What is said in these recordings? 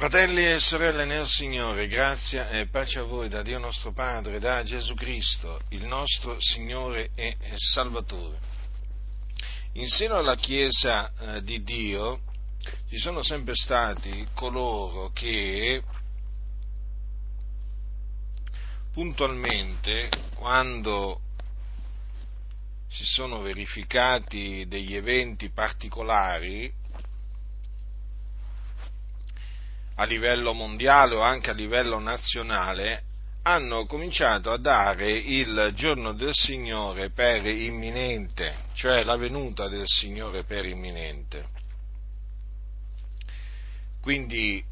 Fratelli e sorelle nel Signore, grazia e pace a voi da Dio nostro Padre, da Gesù Cristo, il nostro Signore e Salvatore. In seno alla Chiesa eh, di Dio ci sono sempre stati coloro che puntualmente, quando si sono verificati degli eventi particolari, a livello mondiale o anche a livello nazionale, hanno cominciato a dare il giorno del Signore per imminente, cioè la venuta del Signore per imminente. Quindi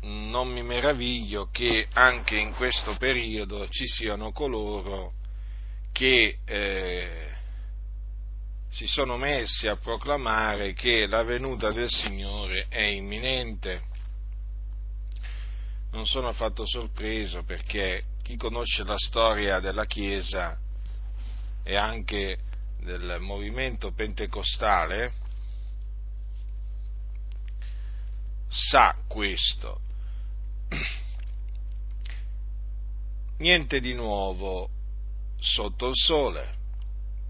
non mi meraviglio che anche in questo periodo ci siano coloro che eh, si sono messi a proclamare che la venuta del Signore è imminente non sono affatto sorpreso perché chi conosce la storia della Chiesa e anche del movimento pentecostale sa questo. Niente di nuovo sotto il sole,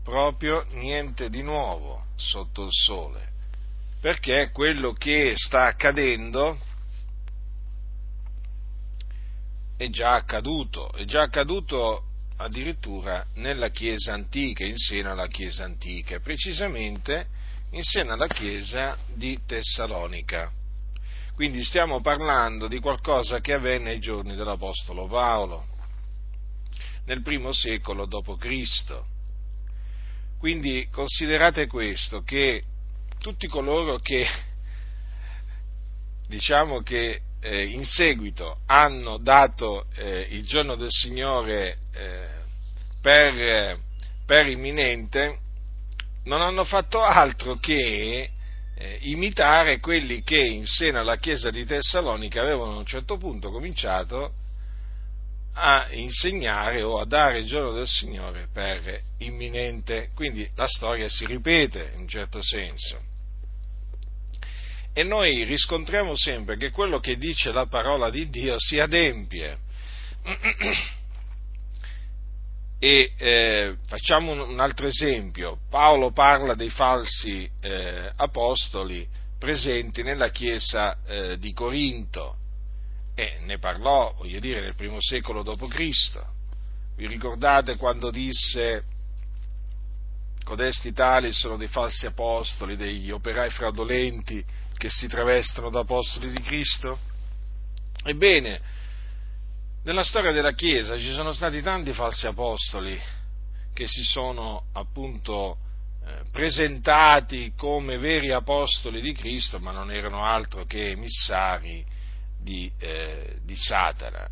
proprio niente di nuovo sotto il sole, perché quello che sta accadendo è già accaduto, è già accaduto addirittura nella Chiesa antica, in seno alla Chiesa antica, precisamente in seno alla Chiesa di Tessalonica. Quindi stiamo parlando di qualcosa che avvenne ai giorni dell'Apostolo Paolo, nel primo secolo d.C. Quindi considerate questo, che tutti coloro che diciamo che eh, in seguito hanno dato eh, il giorno del Signore eh, per, per, imminente, non hanno fatto altro che eh, imitare quelli che in seno alla chiesa di Tessalonica avevano a un certo punto cominciato a insegnare o a dare il giorno del Signore per imminente. Quindi la storia si ripete in un certo senso. E noi riscontriamo sempre che quello che dice la parola di Dio si adempie. E eh, facciamo un, altro esempio. Paolo parla dei falsi eh, apostoli presenti nella chiesa eh, di Corinto e ne parlò, voglio dire, nel primo secolo d.C. Vi ricordate quando disse codesti tali sono dei falsi apostoli, degli operai fraudolenti che si travestono da apostoli di Cristo? Ebbene, nella storia della Chiesa ci sono stati tanti falsi apostoli che si sono appunto eh, presentati come veri apostoli di Cristo, ma non erano altro che emissari di, eh, di Satana.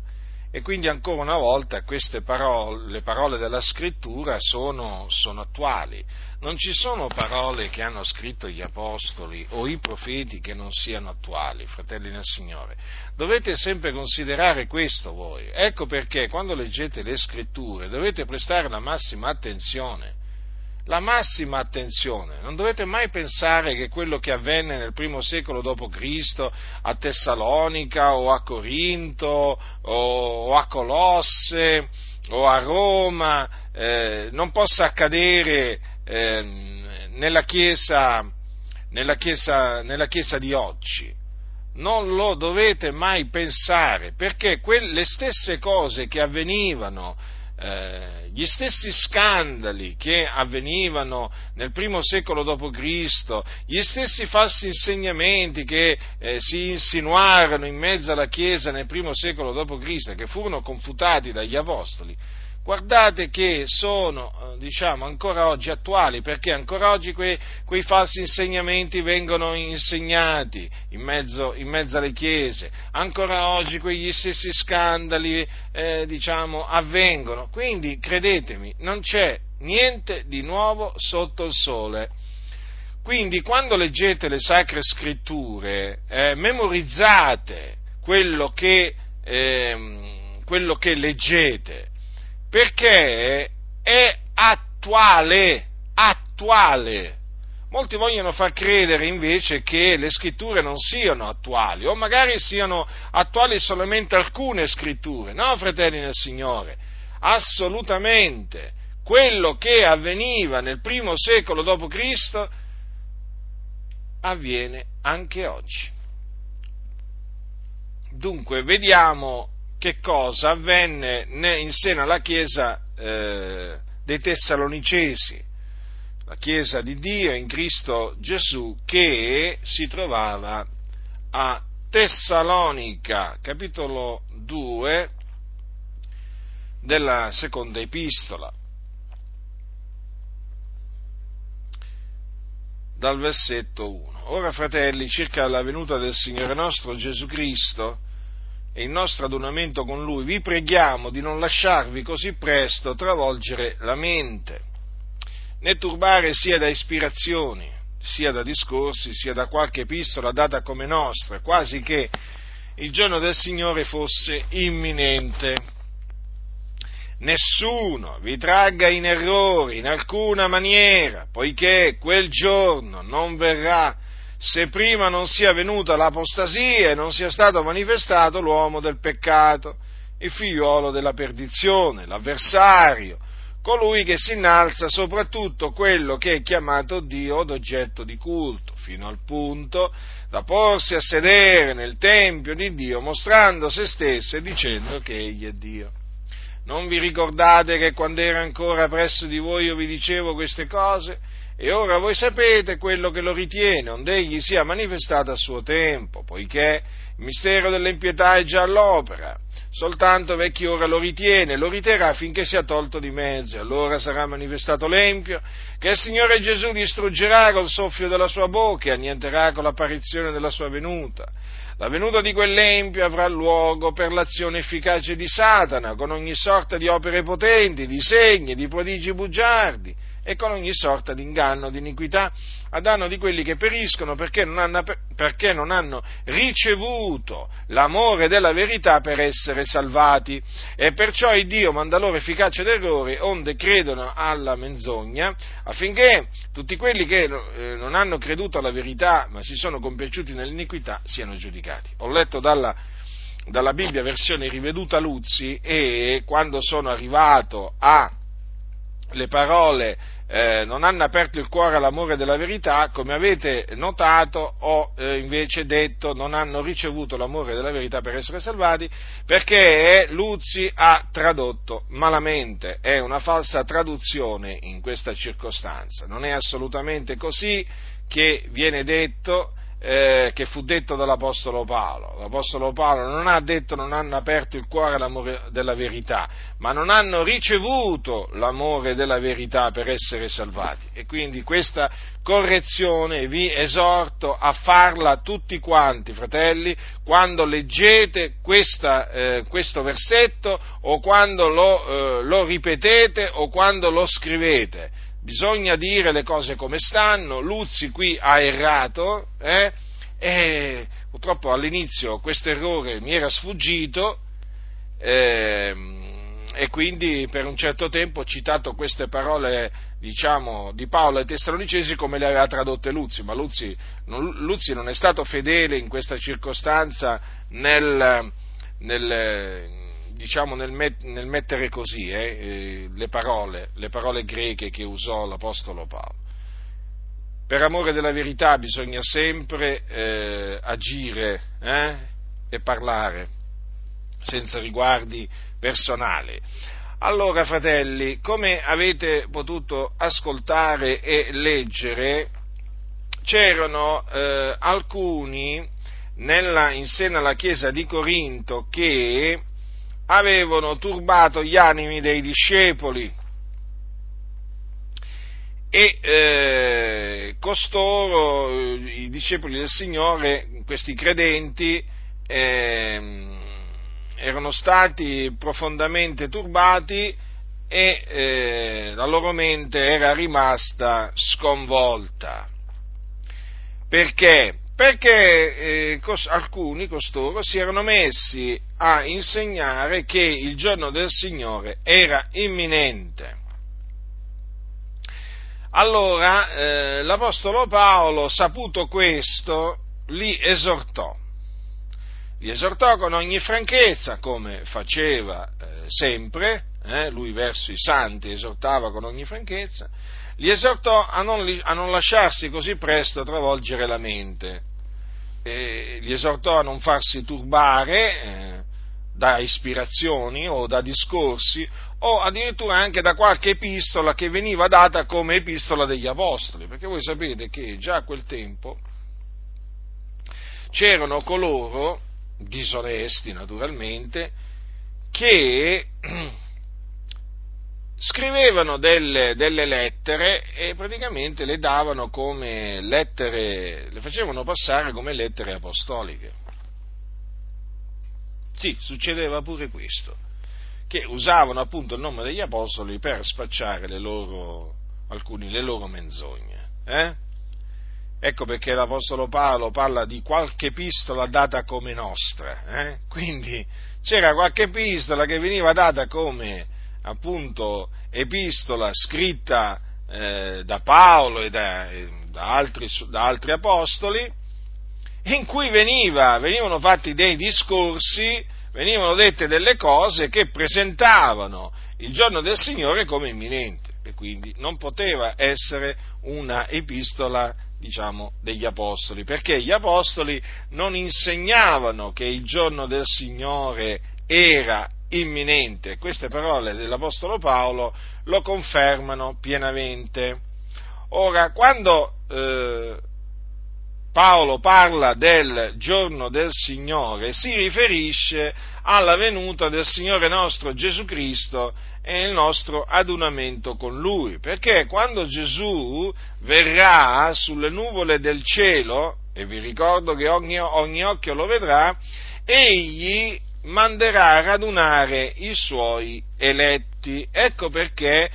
E quindi ancora una volta queste parole, le parole della scrittura sono, sono, attuali. Non ci sono parole che hanno scritto gli apostoli o i profeti che non siano attuali, fratelli nel Signore. Dovete sempre considerare questo voi. Ecco perché quando leggete le scritture dovete prestare la massima attenzione la massima attenzione. Non dovete mai pensare che quello che avvenne nel primo secolo d.C. a Tessalonica o a Corinto o a Colosse o a Roma eh, non possa accadere eh, nella, chiesa, nella, chiesa, nella Chiesa di oggi. Non lo dovete mai pensare, perché quelle stesse cose che avvenivano eh, gli stessi scandali che avvenivano nel primo secolo d.C., gli stessi falsi insegnamenti che eh, si insinuarono in mezzo alla Chiesa nel primo secolo d.C., che furono confutati dagli Apostoli, guardate che sono eh, diciamo, ancora oggi attuali, perché ancora oggi quei, quei falsi insegnamenti vengono insegnati in mezzo, in mezzo, alle chiese, ancora oggi quegli stessi scandali eh, diciamo, avvengono. Quindi credetemi, non c'è niente di nuovo sotto il sole. Quindi quando leggete le sacre scritture, eh, memorizzate quello che, eh, quello che leggete perché è attuale, attuale. Molti vogliono far credere invece che le scritture non siano attuali, o magari siano attuali solamente alcune scritture. No, fratelli nel Signore, assolutamente. Quello che avveniva nel primo secolo d.C. avviene anche oggi. Dunque, vediamo che cosa avvenne in seno alla Chiesa eh, dei Tessalonicesi la Chiesa di Dio in Cristo Gesù che si trovava a Tessalonica, capitolo 2 della seconda epistola, dal versetto 1. Ora, fratelli, circa la venuta del Signore nostro Gesù Cristo e il nostro adunamento con Lui, vi preghiamo di non lasciarvi così presto travolgere la mente né turbare sia da ispirazioni, sia da discorsi, sia da qualche epistola data come nostra, quasi che il giorno del Signore fosse imminente. Nessuno vi tragga in errore in alcuna maniera, poiché quel giorno non verrà se prima non sia venuta l'apostasia e non sia stato manifestato l'uomo del peccato, il figliuolo della perdizione, l'avversario, colui che si innalza soprattutto quello che è chiamato Dio od oggetto di culto, fino al punto da porsi a sedere nel Tempio di Dio mostrando se stesso e dicendo che Egli è Dio. Non vi ricordate che quando era ancora presso di voi io vi dicevo queste cose? E ora voi sapete quello che lo ritiene, onde egli sia manifestato a suo tempo, poiché il mistero dell'impietà è già all'opera soltanto vecchi ora lo ritiene, lo riterrà finché sia tolto di mezzo, allora sarà manifestato l'empio, che il Signore Gesù distruggerà col soffio della sua bocca e annienterà con l'apparizione della sua venuta. La venuta di quell'empio avrà luogo per l'azione efficace di Satana, con ogni sorta di opere potenti, di segni, di prodigi bugiardi, e con ogni sorta di inganno, di iniquità, a danno di quelli che periscono perché non, hanno, perché non hanno ricevuto l'amore della verità per essere salvati. E perciò il Dio manda loro efficacia d'errore, onde credono alla menzogna, affinché tutti quelli che eh, non hanno creduto alla verità, ma si sono compiaciuti nell'iniquità, siano giudicati. Ho letto dalla dalla Bibbia versione riveduta Luzzi e quando sono arrivato alle parole eh, non hanno aperto il cuore all'amore della verità, come avete notato, ho eh, invece detto non hanno ricevuto l'amore della verità per essere salvati, perché Luzzi ha tradotto malamente, è una falsa traduzione in questa circostanza, non è assolutamente così che viene detto eh, che fu detto dall'Apostolo Paolo. L'Apostolo Paolo non ha detto non hanno aperto il cuore all'amore della verità, ma non hanno ricevuto l'amore della verità per essere salvati. E quindi questa correzione vi esorto a farla tutti quanti, fratelli, quando leggete questa, eh, questo versetto o quando lo, eh, lo ripetete o quando lo scrivete bisogna dire le cose come stanno, Luzzi qui ha errato, eh? e purtroppo all'inizio questo errore mi era sfuggito eh, e quindi per un certo tempo ho citato queste parole diciamo, di Paolo ai Tessalonicesi come le aveva tradotte Luzzi, ma Luzzi non, Luzzi non è stato fedele in questa circostanza nel, nel diciamo, nel, met- nel mettere così eh, eh, le, parole, le parole greche che usò l'Apostolo Paolo. Per amore della verità bisogna sempre eh, agire eh, e parlare senza riguardi personali. Allora, fratelli, come avete potuto ascoltare e leggere, c'erano eh, alcuni nella, in seno alla chiesa di Corinto che avevano turbato gli animi dei discepoli e eh, costoro, i discepoli del Signore, questi credenti, eh, erano stati profondamente turbati e eh, la loro mente era rimasta sconvolta. Perché? Perché eh, cos- alcuni costoro si erano messi a insegnare che il giorno del Signore era imminente. Allora eh, l'Apostolo Paolo, saputo questo, li esortò. Li esortò con ogni franchezza, come faceva eh, sempre, eh, lui verso i santi esortava con ogni franchezza, li esortò a non, a non lasciarsi così presto travolgere la mente, e li esortò a non farsi turbare eh, da ispirazioni o da discorsi o addirittura anche da qualche epistola che veniva data come epistola degli apostoli, perché voi sapete che già a quel tempo c'erano coloro, disonesti naturalmente, che scrivevano delle, delle, lettere e praticamente le davano come lettere, le facevano passare come lettere apostoliche. Sì, succedeva pure questo, che usavano appunto il nome degli apostoli per spacciare le loro, alcuni, le loro menzogne. Eh? Ecco perché l'Apostolo Paolo parla di qualche epistola data come nostra. Eh? Quindi c'era qualche epistola che veniva data come appunto epistola scritta eh, da Paolo e da, da, altri, da, altri, apostoli, in cui veniva, venivano fatti dei discorsi, venivano dette delle cose che presentavano il giorno del Signore come imminente e quindi non poteva essere una epistola diciamo, degli apostoli, perché gli apostoli non insegnavano che il giorno del Signore era imminente. Queste parole dell'Apostolo Paolo lo confermano pienamente. Ora, quando eh, Paolo parla del giorno del Signore, si riferisce alla venuta del Signore nostro Gesù Cristo e il nostro adunamento con Lui, perché quando Gesù verrà sulle nuvole del cielo, e vi ricordo che ogni, ogni occhio lo vedrà, egli manderà a radunare i suoi eletti. Ecco perché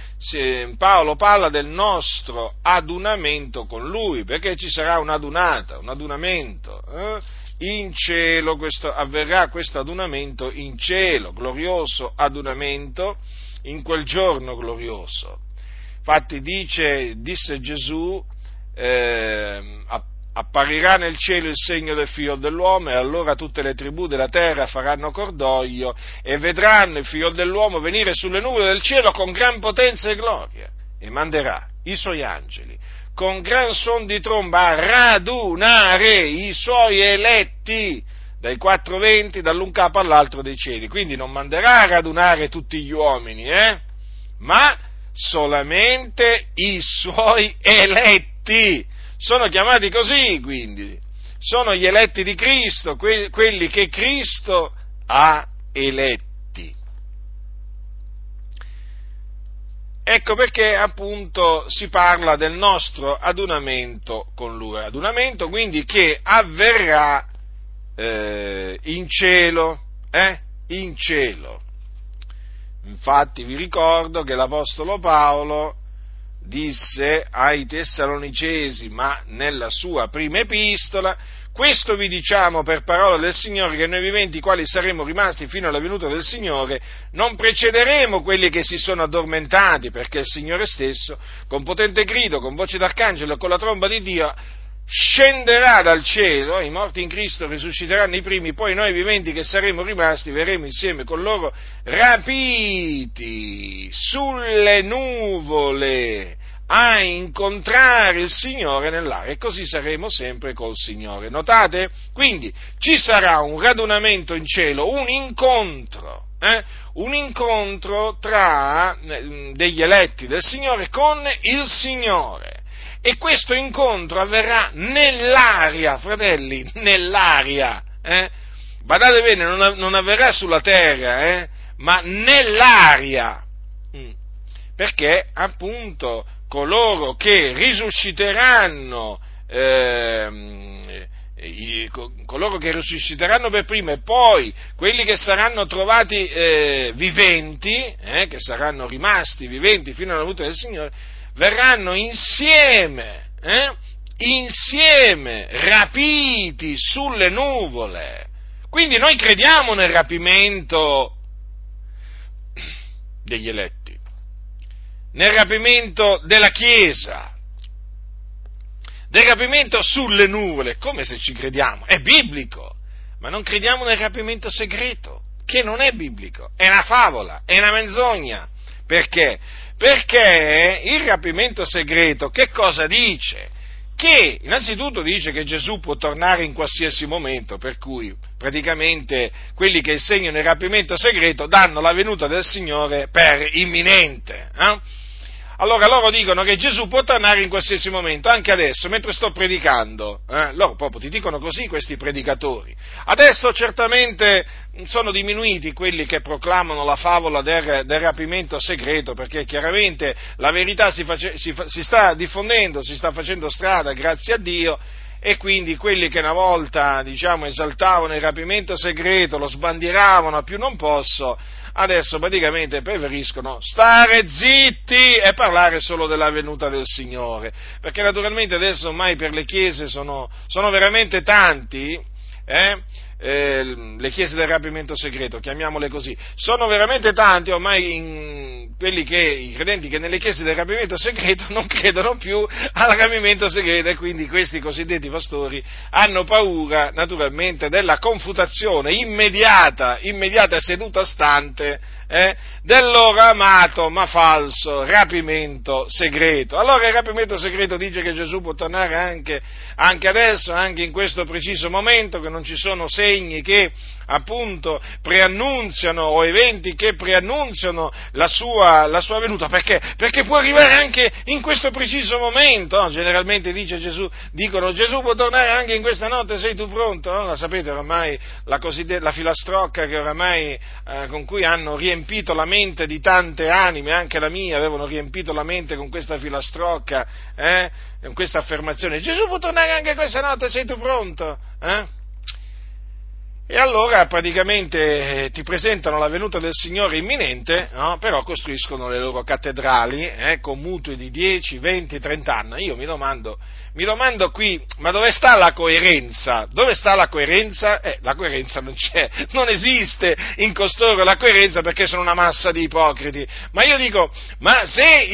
Paolo parla del nostro adunamento con lui, perché ci sarà un'adunata, un adunamento. Eh? In cielo questo, avverrà questo adunamento in cielo, glorioso adunamento, in quel giorno glorioso. Infatti dice, disse Gesù, eh, apparirà nel cielo il segno del figlio dell'uomo e allora tutte le tribù della terra faranno cordoglio e vedranno il figlio dell'uomo venire sulle nuvole del cielo con gran potenza e gloria e manderà i suoi angeli con gran son di tromba a radunare i suoi eletti dai quattro venti, dall'un capo all'altro dei cieli. Quindi non manderà a radunare tutti gli uomini, eh? ma solamente i suoi eletti sono chiamati così, quindi, sono gli eletti di Cristo, que- quelli che Cristo ha eletti. Ecco perché appunto si parla del nostro adunamento con Lui, adunamento quindi che avverrà eh, in cielo, eh? in cielo. Infatti vi ricordo che l'Apostolo Paolo disse ai Tessalonicesi, ma nella sua prima epistola, questo vi diciamo per parola del Signore che noi viventi, quali saremo rimasti fino alla venuta del Signore, non precederemo quelli che si sono addormentati, perché il Signore stesso, con potente grido, con voce d'arcangelo e con la tromba di Dio, scenderà dal cielo, i morti in Cristo risusciteranno i primi, poi noi viventi che saremo rimasti verremo insieme con loro rapiti sulle nuvole a incontrare il Signore nell'aria e così saremo sempre col Signore. Notate? Quindi ci sarà un radunamento in cielo, un incontro, eh? un incontro tra eh, degli eletti del Signore con il Signore e questo incontro avverrà nell'aria, fratelli, nell'aria. Eh? Badate bene, non, non avverrà sulla terra, eh? ma nell'aria. Mm. Perché appunto coloro che risusciteranno, eh, coloro che risusciteranno per prima e poi quelli che saranno trovati eh, viventi, eh, che saranno rimasti viventi fino alla venuta del Signore, verranno insieme, eh, insieme, rapiti sulle nuvole. Quindi noi crediamo nel rapimento degli eletti. nel rapimento della Chiesa, del rapimento sulle nuvole, come se ci crediamo, è biblico, ma non crediamo nel rapimento segreto, che non è biblico, è una favola, è una menzogna. Perché? Perché il rapimento segreto che cosa dice? Che innanzitutto dice che Gesù può tornare in qualsiasi momento, per cui praticamente quelli che insegnano il rapimento segreto danno la venuta del Signore per imminente. Eh? Allora loro dicono che Gesù può tornare in qualsiasi momento, anche adesso, mentre sto predicando. Eh? Loro proprio ti dicono così questi predicatori. Adesso certamente sono diminuiti quelli che proclamano la favola del, del rapimento segreto, perché chiaramente la verità si, face, si, si sta diffondendo, si sta facendo strada, grazie a Dio, e quindi quelli che una volta diciamo, esaltavano il rapimento segreto, lo sbandieravano a più non posso, adesso praticamente preferiscono stare zitti e parlare solo della venuta del Signore, perché naturalmente adesso ormai per le chiese sono, sono veramente tanti, eh, eh, le chiese del rapimento segreto, chiamiamole così, sono veramente tanti ormai in, quelli che, i credenti che nelle chiese del rapimento segreto non credono più al rapimento segreto e quindi questi cosiddetti pastori hanno paura naturalmente della confutazione immediata, immediata seduta stante eh, del loro amato ma falso rapimento segreto. Allora il rapimento segreto dice che Gesù può tornare anche, anche adesso, anche in questo preciso momento, che non ci sono segni che appunto preannunziano o eventi che preannunziano la sua, la sua venuta, perché? Perché può arrivare anche in questo preciso momento, no? generalmente dice Gesù, dicono Gesù può tornare anche in questa notte, sei tu pronto? No? La sapete oramai, la, la filastrocca che oramai, eh, con cui hanno riempito la mente di tante anime, anche la mia, avevano riempito la mente con questa filastrocca, eh? con questa affermazione, Gesù può tornare anche questa notte, sei tu pronto? Eh? E allora praticamente eh, ti presentano la venuta del Signore imminente, no? però costruiscono le loro cattedrali eh, con mutui di 10, 20, 30 anni. Io mi domando, mi domando qui, ma dove sta la coerenza? Dove sta la coerenza? Eh, la coerenza non c'è, non esiste in costoro la coerenza perché sono una massa di ipocriti. Ma io dico, ma se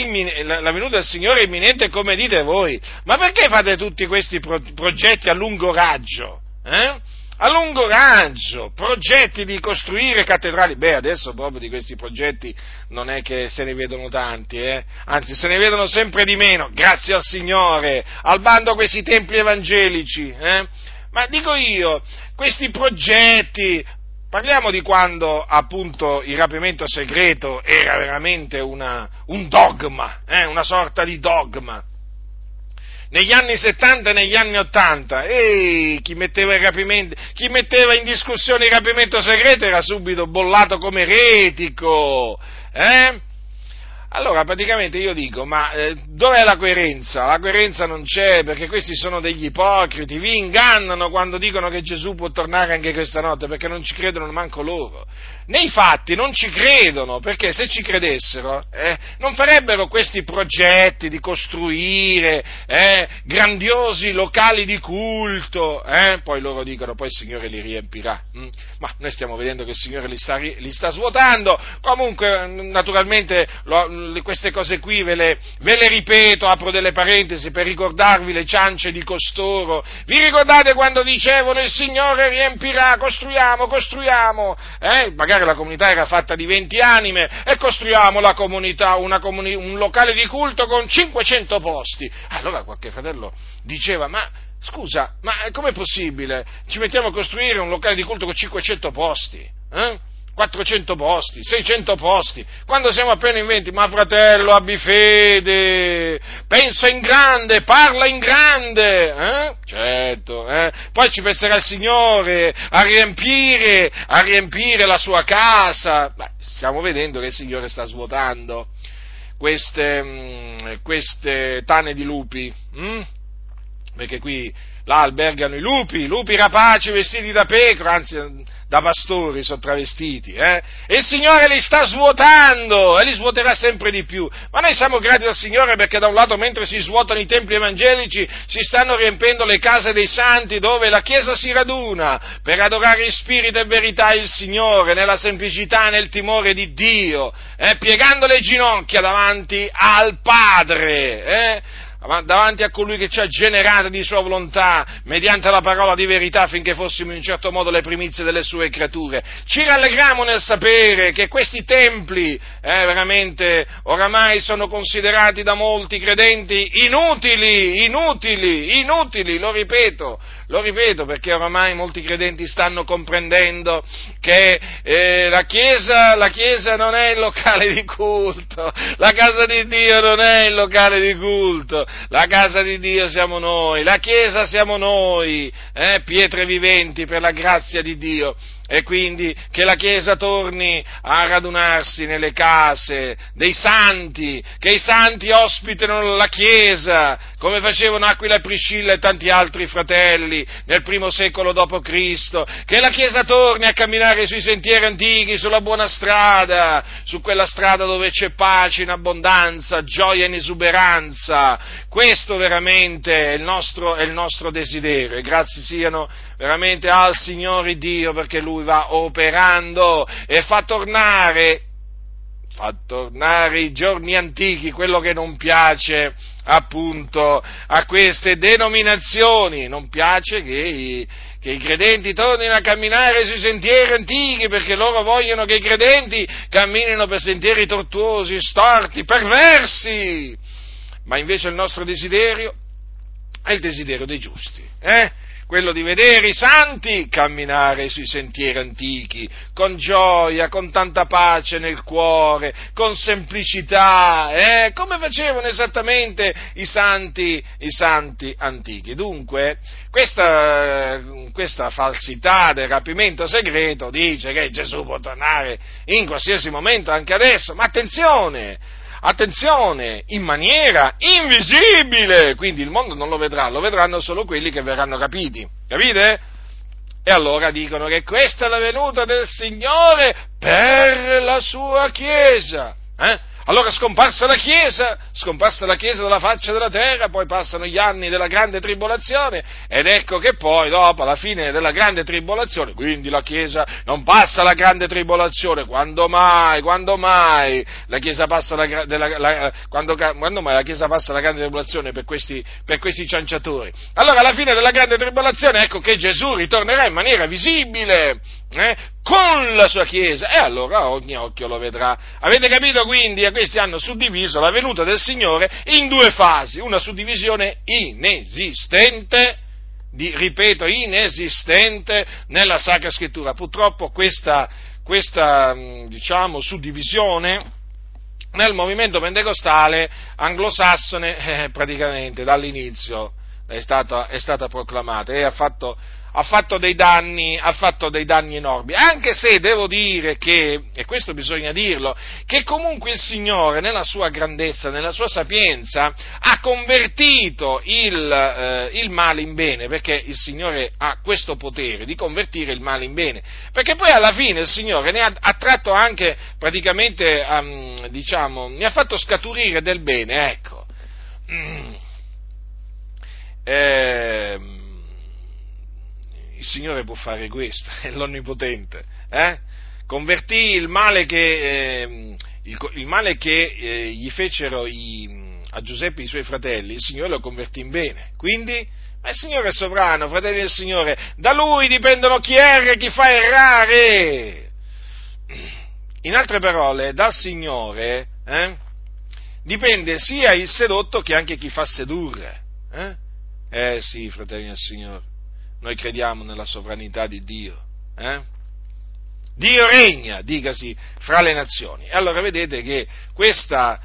imminente, la venuta del Signore è imminente come dite voi, ma perché fate tutti questi pro- progetti a lungo raggio? Eh? A lungo raggio, progetti di costruire cattedrali. Beh, adesso proprio di questi progetti non è che se ne vedono tanti, eh? anzi se ne vedono sempre di meno, grazie al Signore, al bando questi templi evangelici. Eh? Ma dico io, questi progetti, parliamo di quando appunto il rapimento segreto era veramente una, un dogma, eh? una sorta di dogma negli anni 70 e negli anni 80, e chi metteva, chi metteva, in discussione il rapimento segreto era subito bollato come eretico, eh? Allora, praticamente io dico, ma eh, dov'è la coerenza? La coerenza non c'è perché questi sono degli ipocriti, vi ingannano quando dicono che Gesù può tornare anche questa notte perché non ci credono manco loro. Nei fatti non ci credono perché se ci credessero eh, non farebbero questi progetti di costruire eh, grandiosi locali di culto, eh? poi loro dicono poi il Signore li riempirà. Mm? Ma noi stiamo vedendo che il Signore li sta, li sta svuotando, comunque naturalmente lo, queste cose qui ve le, ve le, ripeto, apro delle parentesi per ricordarvi le ciance di costoro. Vi ricordate quando dicevano il Signore riempirà, costruiamo, costruiamo? Eh? Magari la comunità era fatta di 20 anime e costruiamo la comunità, comuni- un locale di culto con 500 posti. Allora qualche fratello diceva, ma scusa, ma com'è possibile? Ci mettiamo a costruire un locale di culto con 500 posti? Eh? 400 posti, 600 posti, quando siamo appena in 20, ma fratello, abbi fede, pensa in grande, parla in grande, eh? certo, eh? poi ci penserà il Signore a riempire, a riempire la sua casa, Beh, stiamo vedendo che il Signore sta svuotando queste, mm, queste tane di lupi, hm? perché qui là albergano i lupi, lupi rapaci vestiti da pecora, anzi da pastori sono travestiti, eh? e il Signore li sta svuotando e li svuoterà sempre di più. Ma noi siamo grati al Signore perché da un lato mentre si svuotano i templi evangelici si stanno riempendo le case dei santi dove la Chiesa si raduna per adorare in spirito e verità il Signore nella semplicità nel timore di Dio, eh? piegando le ginocchia davanti al Padre. Eh? Davanti a colui che ci ha generato di sua volontà mediante la parola di verità affinché fossimo in certo modo le primizie delle sue creature. Ci rallegriamo nel sapere che questi templi eh, veramente oramai sono considerati da molti credenti inutili, inutili, inutili, lo ripeto, lo ripeto perché oramai molti credenti stanno comprendendo che eh, la, chiesa, la, Chiesa, non è il locale di culto, la casa di Dio non è il locale di culto, la casa di Dio siamo noi, la Chiesa siamo noi, eh, pietre viventi per la grazia di Dio. E quindi che la Chiesa torni a radunarsi nelle case dei santi, che i santi ospitino la Chiesa, come facevano Aquila e Priscilla e tanti altri fratelli nel primo secolo d.C., che la Chiesa torni a camminare sui sentieri antichi, sulla buona strada, su quella strada dove c'è pace in abbondanza, gioia in esuberanza. Questo veramente è il nostro, è il nostro desiderio e grazie siano veramente al Signore Dio perché Lui va operando e fa tornare, fa tornare i giorni antichi, quello che non piace appunto a queste denominazioni, non piace che i, che i credenti tornino a camminare sui sentieri antichi perché loro vogliono che i credenti camminino per sentieri tortuosi, storti, perversi. Ma invece il nostro desiderio è il desiderio dei giusti. Eh? Quello di vedere i santi camminare sui sentieri antichi, con gioia, con tanta pace nel cuore, con semplicità, eh? come facevano esattamente i santi, i santi antichi. Dunque, questa, questa falsità del rapimento segreto dice che Gesù può tornare in qualsiasi momento, anche adesso, ma attenzione! Attenzione, in maniera invisibile, quindi il mondo non lo vedrà, lo vedranno solo quelli che verranno capiti, capite? E allora dicono che questa è la venuta del Signore per la sua Chiesa. Eh? Allora scomparsa la Chiesa, scomparsa la Chiesa dalla faccia della terra, poi passano gli anni della grande tribolazione ed ecco che poi dopo la fine della grande tribolazione, quindi la Chiesa non passa la grande tribolazione, quando mai, quando mai la Chiesa passa la, della, la, quando, quando mai la Chiesa passa la grande tribolazione per questi, per questi cianciatori? Allora alla fine della grande tribolazione ecco che Gesù ritornerà in maniera visibile, eh, con la sua Chiesa e allora ogni occhio lo vedrà. Avete capito quindi? Questi hanno suddiviso la venuta del Signore in due fasi, una suddivisione inesistente, di, ripeto, inesistente nella Sacra Scrittura. Purtroppo questa, questa diciamo, suddivisione nel movimento pentecostale anglosassone eh, praticamente dall'inizio è stata, è stata proclamata e ha fatto ha fatto dei danni, ha fatto dei danni enormi, anche se devo dire che, e questo bisogna dirlo, che comunque il Signore nella sua grandezza, nella sua sapienza, ha convertito il, eh, il male in bene, perché il Signore ha questo potere di convertire il male in bene, perché poi alla fine il Signore ne ha, ha tratto anche praticamente, um, diciamo, ne ha fatto scaturire del bene, ecco. Mm. Eh, il Signore può fare questo, è l'Onnipotente. Eh? Convertì il male che, eh, il, il male che eh, gli fecero i, a Giuseppe i suoi fratelli, il Signore lo convertì in bene. Quindi, ma il Signore è sovrano, fratelli del Signore, da Lui dipendono chi erra e chi fa errare. In altre parole, dal Signore eh, dipende sia il sedotto che anche chi fa sedurre. Eh, eh sì, fratelli del Signore. Noi crediamo nella sovranità di Dio. Eh? Dio regna, dicasi, fra le nazioni. E allora vedete che questa,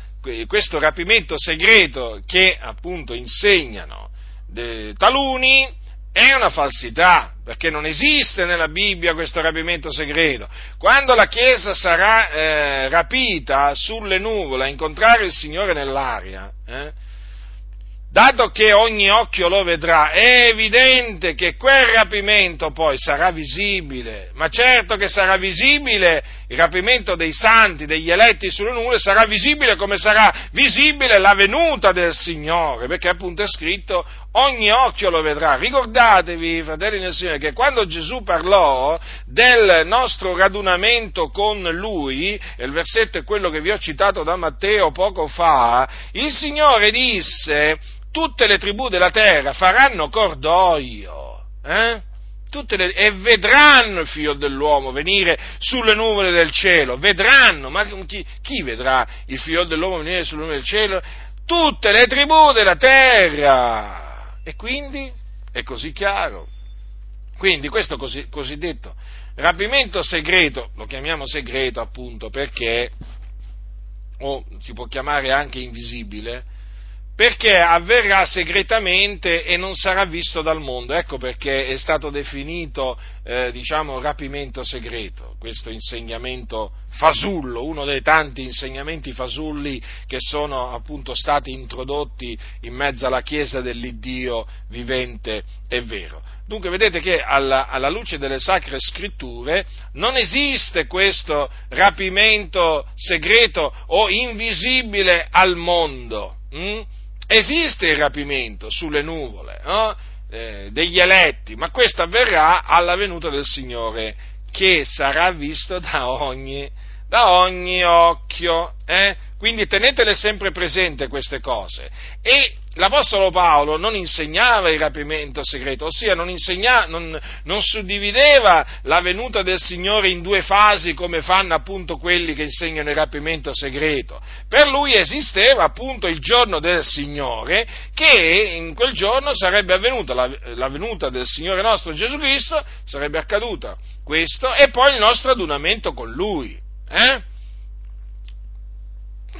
questo rapimento segreto che appunto insegnano taluni è una falsità, perché non esiste nella Bibbia questo rapimento segreto. Quando la Chiesa sarà eh, rapita sulle nuvole a incontrare il Signore nell'aria, eh, dato che ogni occhio lo vedrà, è evidente che quel rapimento poi sarà visibile, ma certo che sarà visibile il rapimento dei santi, degli eletti sulle nuvole, sarà visibile come sarà visibile la venuta del Signore, perché appunto è scritto ogni occhio lo vedrà. Ricordatevi, fratelli nel Signore, che quando Gesù parlò del nostro radunamento con Lui, e il versetto è quello che vi ho citato da Matteo poco fa, il Signore disse tutte le tribù della terra faranno cordoglio, eh? le, e vedranno il figlio dell'uomo venire sulle nuvole del cielo, vedranno, ma chi, chi vedrà il figlio dell'uomo venire sulle nuvole del cielo? Tutte le tribù della terra! E quindi è così chiaro. Quindi questo così, cosiddetto rapimento segreto, lo chiamiamo segreto appunto perché, o si può chiamare anche invisibile, perché avverrà segretamente e non sarà visto dal mondo. Ecco perché è stato definito, eh, diciamo, rapimento segreto, questo insegnamento fasullo, uno dei tanti insegnamenti fasulli che sono appunto stati introdotti in mezzo alla Chiesa dell'Iddio vivente e vero. Dunque vedete che alla, alla luce delle sacre scritture non esiste questo rapimento segreto o invisibile al mondo. Hm? Esiste il rapimento sulle nuvole no? eh, degli eletti, ma questo avverrà alla venuta del Signore, che sarà visto da ogni, da ogni occhio. Eh? Quindi tenetele sempre presente queste cose. E l'Apostolo Paolo non insegnava il rapimento segreto, ossia non, non, non, suddivideva la venuta del Signore in due fasi come fanno appunto quelli che insegnano il rapimento segreto. Per lui esisteva appunto il giorno del Signore, che in quel giorno sarebbe avvenuta la, la venuta del Signore nostro Gesù Cristo, sarebbe accaduta questo, e poi il nostro adunamento con Lui. Eh?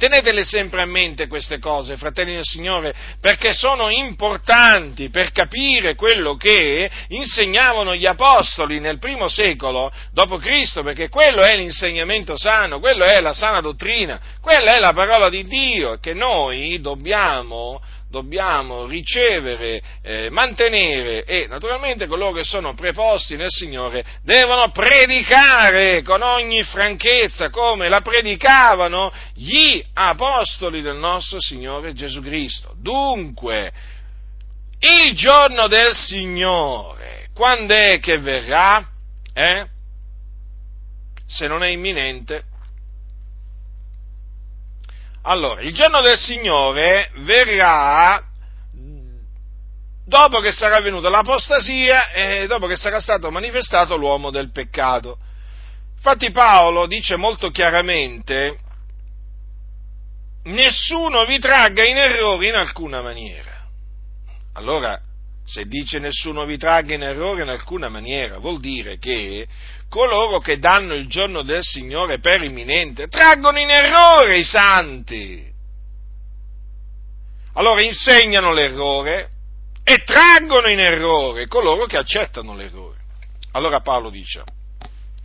Tenetele sempre a mente queste cose, fratelli del Signore, perché sono importanti per capire quello che insegnavano gli apostoli nel primo secolo Cristo, perché quello è l'insegnamento sano, quello è la sana dottrina, quella è la parola di Dio che noi dobbiamo dobbiamo ricevere, eh, mantenere e naturalmente coloro che sono preposti nel Signore devono predicare con ogni franchezza come la predicavano gli apostoli del nostro Signore Gesù Cristo. Dunque, il giorno del Signore, quando è che verrà? Eh? Se non è imminente, allora, il giorno del Signore verrà dopo che sarà venuta l'apostasia e dopo che sarà stato manifestato l'uomo del peccato. Infatti Paolo dice molto chiaramente, nessuno vi tragga in errore in alcuna maniera. Allora, se dice nessuno vi tragga in errore in alcuna maniera, vuol dire che coloro che danno il giorno del Signore per imminente traggono in errore i santi. Allora insegnano l'errore e traggono in errore coloro che accettano l'errore. Allora Paolo dice,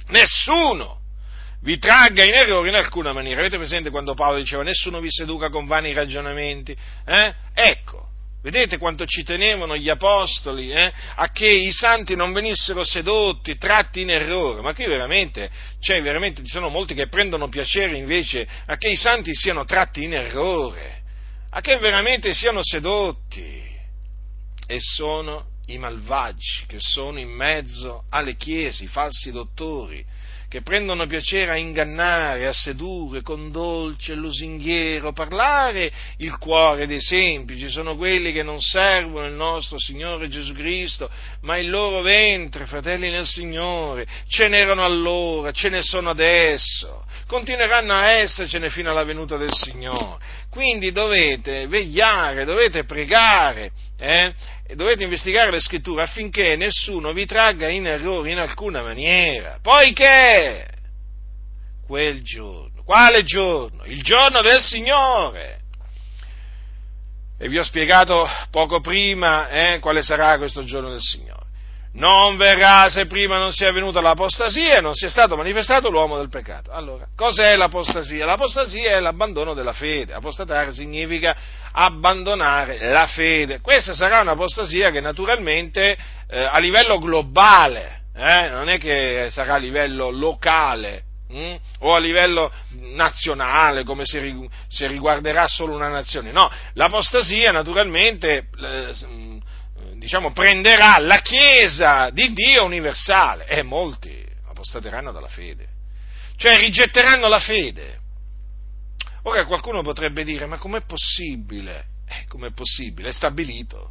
nessuno vi tragga in errore in alcuna maniera. Avete presente quando Paolo diceva nessuno vi seduca con vani ragionamenti? Eh? Ecco, Vedete quanto ci tenevano gli apostoli eh, a che i santi non venissero sedotti, tratti in errore. Ma qui veramente, cioè veramente ci sono molti che prendono piacere invece a che i santi siano tratti in errore, a che veramente siano sedotti. E sono i malvagi che sono in mezzo alle chiese, i falsi dottori, che prendono piacere a ingannare, a sedurre con dolce lusinghiero parlare il cuore dei semplici, sono quelli che non servono il nostro Signore Gesù Cristo, ma il loro ventre, fratelli nel Signore, ce n'erano allora, ce ne sono adesso, continueranno a essercene fino alla venuta del Signore. Quindi dovete vegliare, dovete pregare, eh? Dovete investigare le scritture affinché nessuno vi tragga in errore in alcuna maniera, poiché quel giorno, quale giorno? Il giorno del Signore. E vi ho spiegato poco prima eh, quale sarà questo giorno del Signore. Non verrà se prima non sia venuta l'apostasia e non sia stato manifestato l'uomo del peccato. Allora, cos'è l'apostasia? L'apostasia è l'abbandono della fede. Apostatare significa abbandonare la fede. Questa sarà un'apostasia che naturalmente eh, a livello globale, eh, non è che sarà a livello locale, Mm? o a livello nazionale, come se, riguarderà solo una nazione. No, l'apostasia naturalmente eh, diciamo, prenderà la Chiesa di Dio universale e molti apostateranno dalla fede, cioè rigetteranno la fede. Ora qualcuno potrebbe dire, ma com'è possibile? Eh, com'è possibile? È stabilito.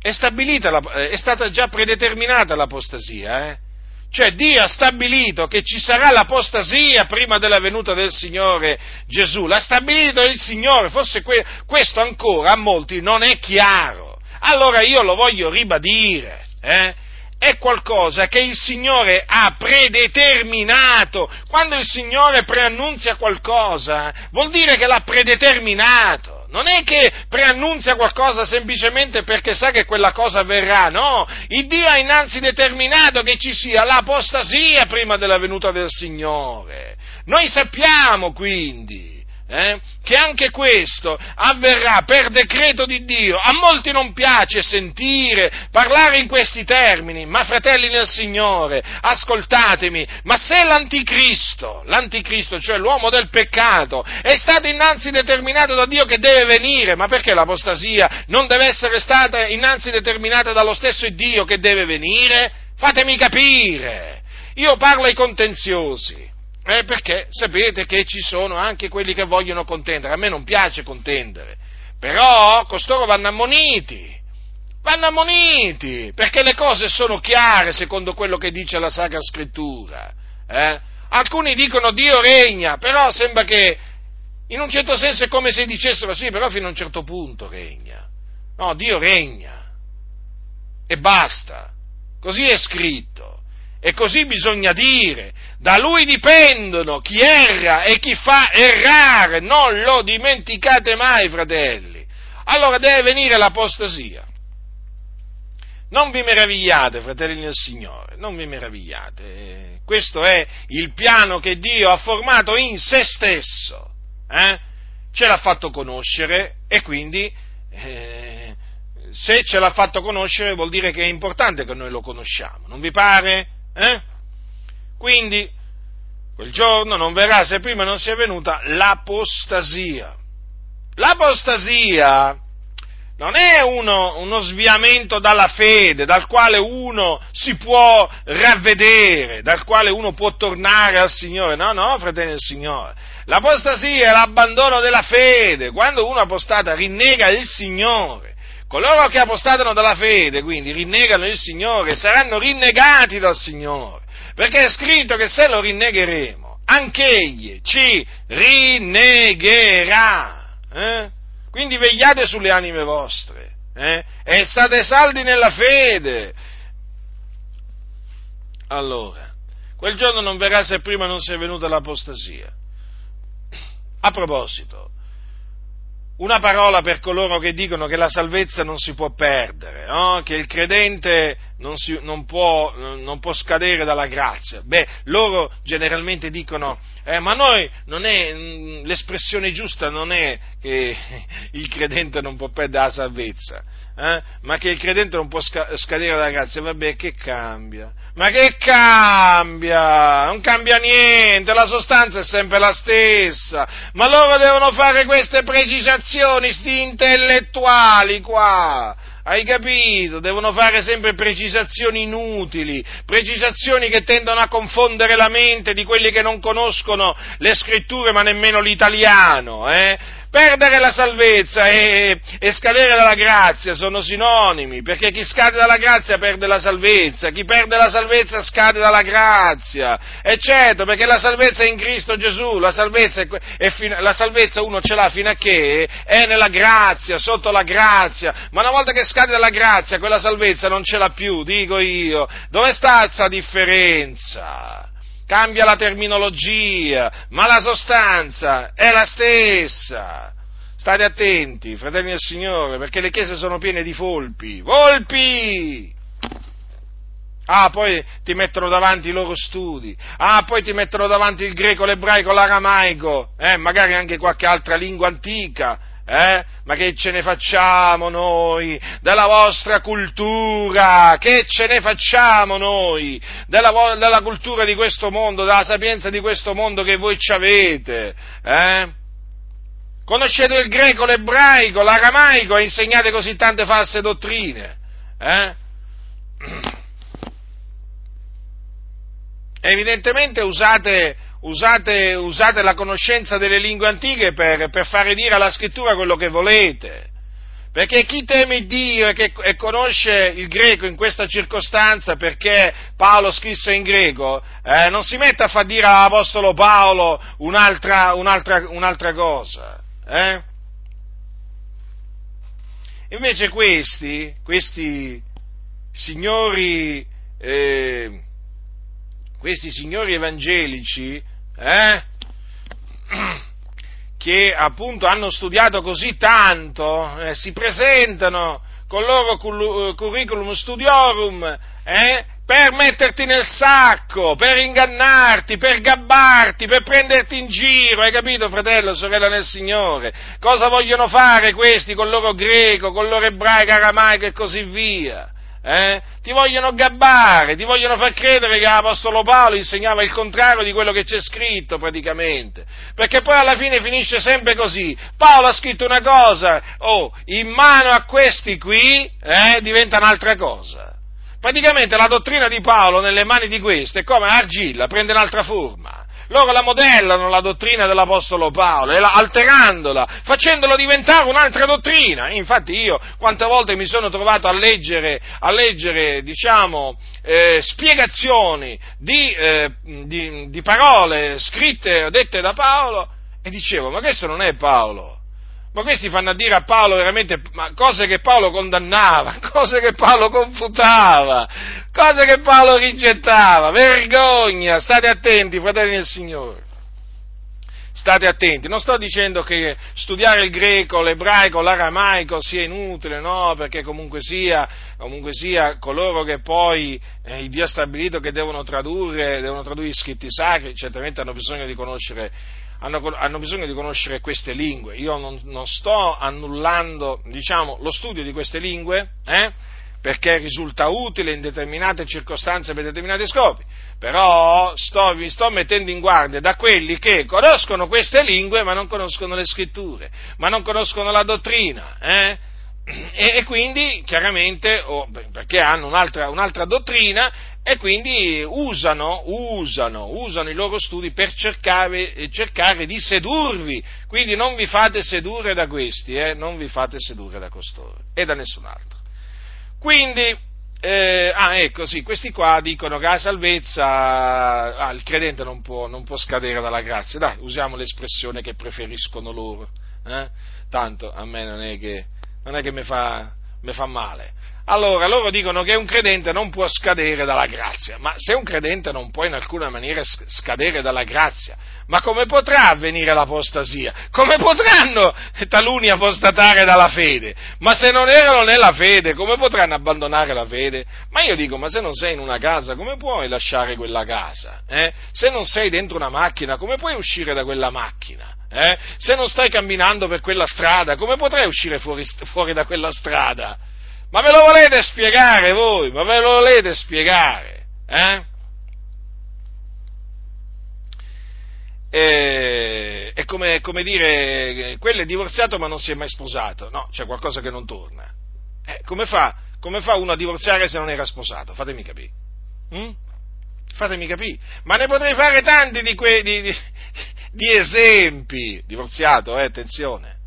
È, la, è stata già predeterminata l'apostasia, eh? Cioè Dio ha stabilito che ci sarà l'apostasia prima della venuta del Signore Gesù, l'ha stabilito il Signore, forse que- questo ancora a molti non è chiaro. Allora io lo voglio ribadire, eh? è qualcosa che il Signore ha predeterminato. Quando il Signore preannunzia qualcosa, vuol dire che l'ha predeterminato. Non è che preannunzia qualcosa semplicemente perché sa che quella cosa avverrà, no. Il Dio ha innanzi determinato che ci sia l'apostasia prima della venuta del Signore. Noi sappiamo quindi eh, che anche questo avverrà per decreto di Dio. A molti non piace sentire parlare in questi termini, ma fratelli nel Signore, ascoltatemi, ma se l'anticristo, l'anticristo, cioè l'uomo del peccato, è stato innanzi determinato da Dio che deve venire, ma perché l'apostasia non deve essere stata innanzi determinata dallo stesso Dio che deve venire? Fatemi capire. Io parlo ai contenziosi. Eh, perché sapete che ci sono anche quelli che vogliono contendere. A me non piace contendere, però costoro vanno ammoniti. Vanno ammoniti, perché le cose sono chiare secondo quello che dice la Sacra Scrittura. Eh? Alcuni dicono Dio regna, però sembra che in un certo senso è come se dicessero sì, però fino a un certo punto regna. No, Dio regna. E basta. Così è scritto. E così bisogna dire, da lui dipendono chi erra e chi fa errare, non lo dimenticate mai, fratelli. Allora deve venire l'apostasia. Non vi meravigliate, fratelli del Signore, non vi meravigliate. Questo è il piano che Dio ha formato in se stesso. Eh? Ce l'ha fatto conoscere e quindi eh, se ce l'ha fatto conoscere vuol dire che è importante che noi lo conosciamo. Non vi pare? Eh? Quindi, quel giorno non verrà se prima non sia venuta l'apostasia. L'apostasia non è uno, uno, sviamento dalla fede, dal quale uno si può ravvedere, dal quale uno può tornare al Signore. No, no, fratelli del Signore. L'apostasia è l'abbandono della fede. Quando uno apostata rinnega il Signore, Coloro che apostatano dalla fede, quindi, rinnegano il Signore, saranno rinnegati dal Signore, perché è scritto che se lo rinnegheremo, anch'egli ci rinnegherà. Eh? Quindi vegliate sulle anime vostre eh? e state saldi nella fede. Allora, quel giorno non verrà se prima non sia venuta l'apostasia. A proposito, una parola per coloro che dicono che la salvezza non si può perdere, no? che il credente non, si, non, può, non, può, scadere dalla grazia. Beh, loro generalmente dicono, eh, ma noi non è, mm, l'espressione giusta non è che il credente non può perdere la salvezza, eh? ma che il credente non può scadere dalla grazia. Vabbè, che cambia? Ma che cambia? Non cambia niente, la sostanza è sempre la stessa. Ma loro devono fare queste precisazioni, sti intellettuali qua. Hai capito? Devono fare sempre precisazioni inutili, precisazioni che tendono a confondere la mente di quelli che non conoscono le scritture ma nemmeno l'italiano, eh? Perdere la salvezza e, e, scadere dalla grazia sono sinonimi, perché chi scade dalla grazia perde la salvezza, chi perde la salvezza scade dalla grazia, e certo, perché la salvezza è in Cristo Gesù, la salvezza, è, è, la salvezza uno ce l'ha fino a che è nella grazia, sotto la grazia, ma una volta che scade dalla grazia quella salvezza non ce l'ha più, dico io, dove sta questa differenza? Cambia la terminologia, ma la sostanza è la stessa. State attenti, fratelli del Signore, perché le chiese sono piene di volpi. Volpi! Ah, poi ti mettono davanti i loro studi. Ah, poi ti mettono davanti il greco, l'ebraico, l'aramaico, eh, magari anche qualche altra lingua antica. Eh? Ma che ce ne facciamo noi della vostra cultura? Che ce ne facciamo noi della, della cultura di questo mondo, della sapienza di questo mondo che voi ci avete? Eh? Conoscete il greco, l'ebraico, l'aramaico e insegnate così tante false dottrine. Eh? Evidentemente usate, usate, usate, la conoscenza delle lingue antiche per, per, fare dire alla scrittura quello che volete. Perché chi teme Dio e, che, e conosce il greco in questa circostanza, perché Paolo scrisse in greco, eh, non si mette a far dire all'Apostolo Paolo un'altra, un'altra, un'altra cosa. Eh? Invece questi, questi signori, eh, questi signori evangelici, eh, che appunto hanno studiato così tanto, eh, si presentano con il loro curriculum studiorum, eh, per metterti nel sacco, per ingannarti, per gabbarti, per prenderti in giro, hai capito fratello, sorella nel Signore? Cosa vogliono fare questi con il loro greco, con il loro ebraico, aramaico e così via? Eh? Ti vogliono gabbare, ti vogliono far credere che l'Apostolo Paolo insegnava il contrario di quello che c'è scritto praticamente, perché poi alla fine finisce sempre così. Paolo ha scritto una cosa, oh, in mano a questi qui eh, diventa un'altra cosa. Praticamente la dottrina di Paolo nelle mani di questo è come argilla, prende un'altra forma. Loro la modellano la dottrina dell'Apostolo Paolo, alterandola, facendolo diventare un'altra dottrina. Infatti io quante volte mi sono trovato a leggere, a leggere diciamo, eh, spiegazioni di, eh, di, di parole scritte, dette da Paolo, e dicevo, ma questo non è Paolo. Ma questi fanno a dire a Paolo veramente cose che Paolo condannava, cose che Paolo confutava, cose che Paolo rigettava. Vergogna! State attenti, fratelli del Signore. State attenti, non sto dicendo che studiare il greco, l'ebraico, l'aramaico sia inutile, no, perché comunque sia, comunque sia coloro che poi eh, Dio ha stabilito che devono tradurre, devono tradurre i scritti sacri, certamente hanno bisogno di conoscere hanno, hanno, bisogno di conoscere queste lingue. Io non, non sto annullando diciamo, lo studio di queste lingue, eh, perché risulta utile in determinate circostanze per determinati scopi, però sto, vi sto mettendo in guardia da quelli che conoscono queste lingue ma non conoscono le scritture, ma non conoscono la dottrina. Eh? E, quindi chiaramente, oh, perché hanno un'altra, un'altra, dottrina, e quindi usano, usano, usano i loro studi per cercare, eh, cercare, di sedurvi. Quindi non vi fate sedurre da questi, eh, non vi fate sedurre da costoro e da nessun altro. Quindi, eh, ah ecco sì, questi qua dicono che la salvezza, ah, il credente non può, non può, scadere dalla grazia, dai, usiamo l'espressione che preferiscono loro, eh? tanto a me non è che, non è che mi fa, mi fa male. Allora, loro dicono che un credente non può scadere dalla grazia, ma se un credente non può in alcuna maniera scadere dalla grazia, ma come potrà avvenire l'apostasia? Come potranno taluni apostatare dalla fede? Ma se non erano nella fede, come potranno abbandonare la fede? Ma io dico, ma se non sei in una casa, come puoi lasciare quella casa? Eh? Se non sei dentro una macchina, come puoi uscire da quella macchina? Eh? Se non stai camminando per quella strada, come potrai uscire fuori, fuori da quella strada? Ma ve lo volete spiegare voi? Ma ve lo volete spiegare? Eh? E, è come, come, dire, quello è divorziato ma non si è mai sposato, no, c'è qualcosa che non torna. Eh, come, fa, come, fa, uno a divorziare se non era sposato? Fatemi capire. Mm? Fatemi capire. Ma ne potrei fare tanti di, que, di, di, di esempi. Divorziato, eh, attenzione.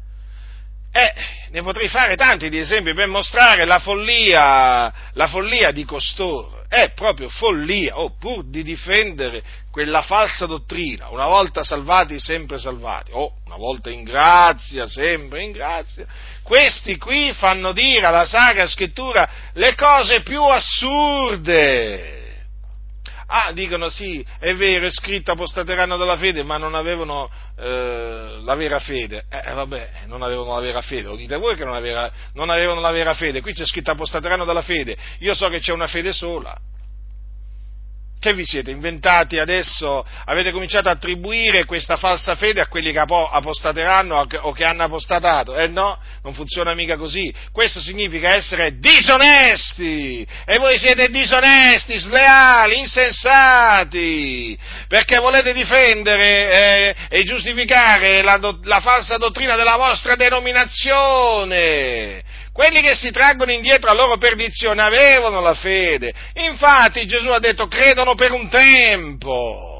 Eh, ne potrei fare tanti di esempi per mostrare la follia, la follia di costoro. È proprio follia, oh, pur di difendere quella falsa dottrina, una volta salvati, sempre salvati, oh, una volta in grazia, sempre in grazia. Questi qui fanno dire alla Sacra Scrittura le cose più assurde Ah, dicono sì, è vero, è scritto apostateranno dalla fede, ma non avevano eh, la vera fede. Eh, eh, vabbè, non avevano la vera fede. Lo dite voi che non, aveva, non avevano la vera fede. Qui c'è scritto apostateranno dalla fede. Io so che c'è una fede sola. Che vi siete inventati adesso? Avete cominciato a attribuire questa falsa fede a quelli che apostateranno o che hanno apostatato? Eh no, non funziona mica così. Questo significa essere disonesti! E voi siete disonesti, sleali, insensati! Perché volete difendere eh, e giustificare la, la falsa dottrina della vostra denominazione! Quelli che si traggono indietro a loro perdizione avevano la fede. Infatti Gesù ha detto credono per un tempo.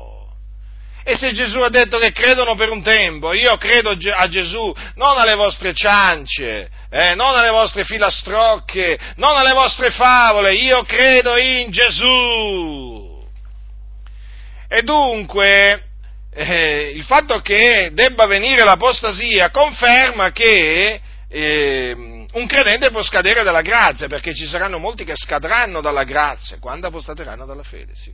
E se Gesù ha detto che credono per un tempo, io credo a Gesù, non alle vostre ciance, eh, non alle vostre filastrocche, non alle vostre favole, io credo in Gesù. E dunque, eh, il fatto che debba venire l'apostasia conferma che eh, un credente può scadere dalla grazia, perché ci saranno molti che scadranno dalla grazia quando apostateranno dalla fede, sì.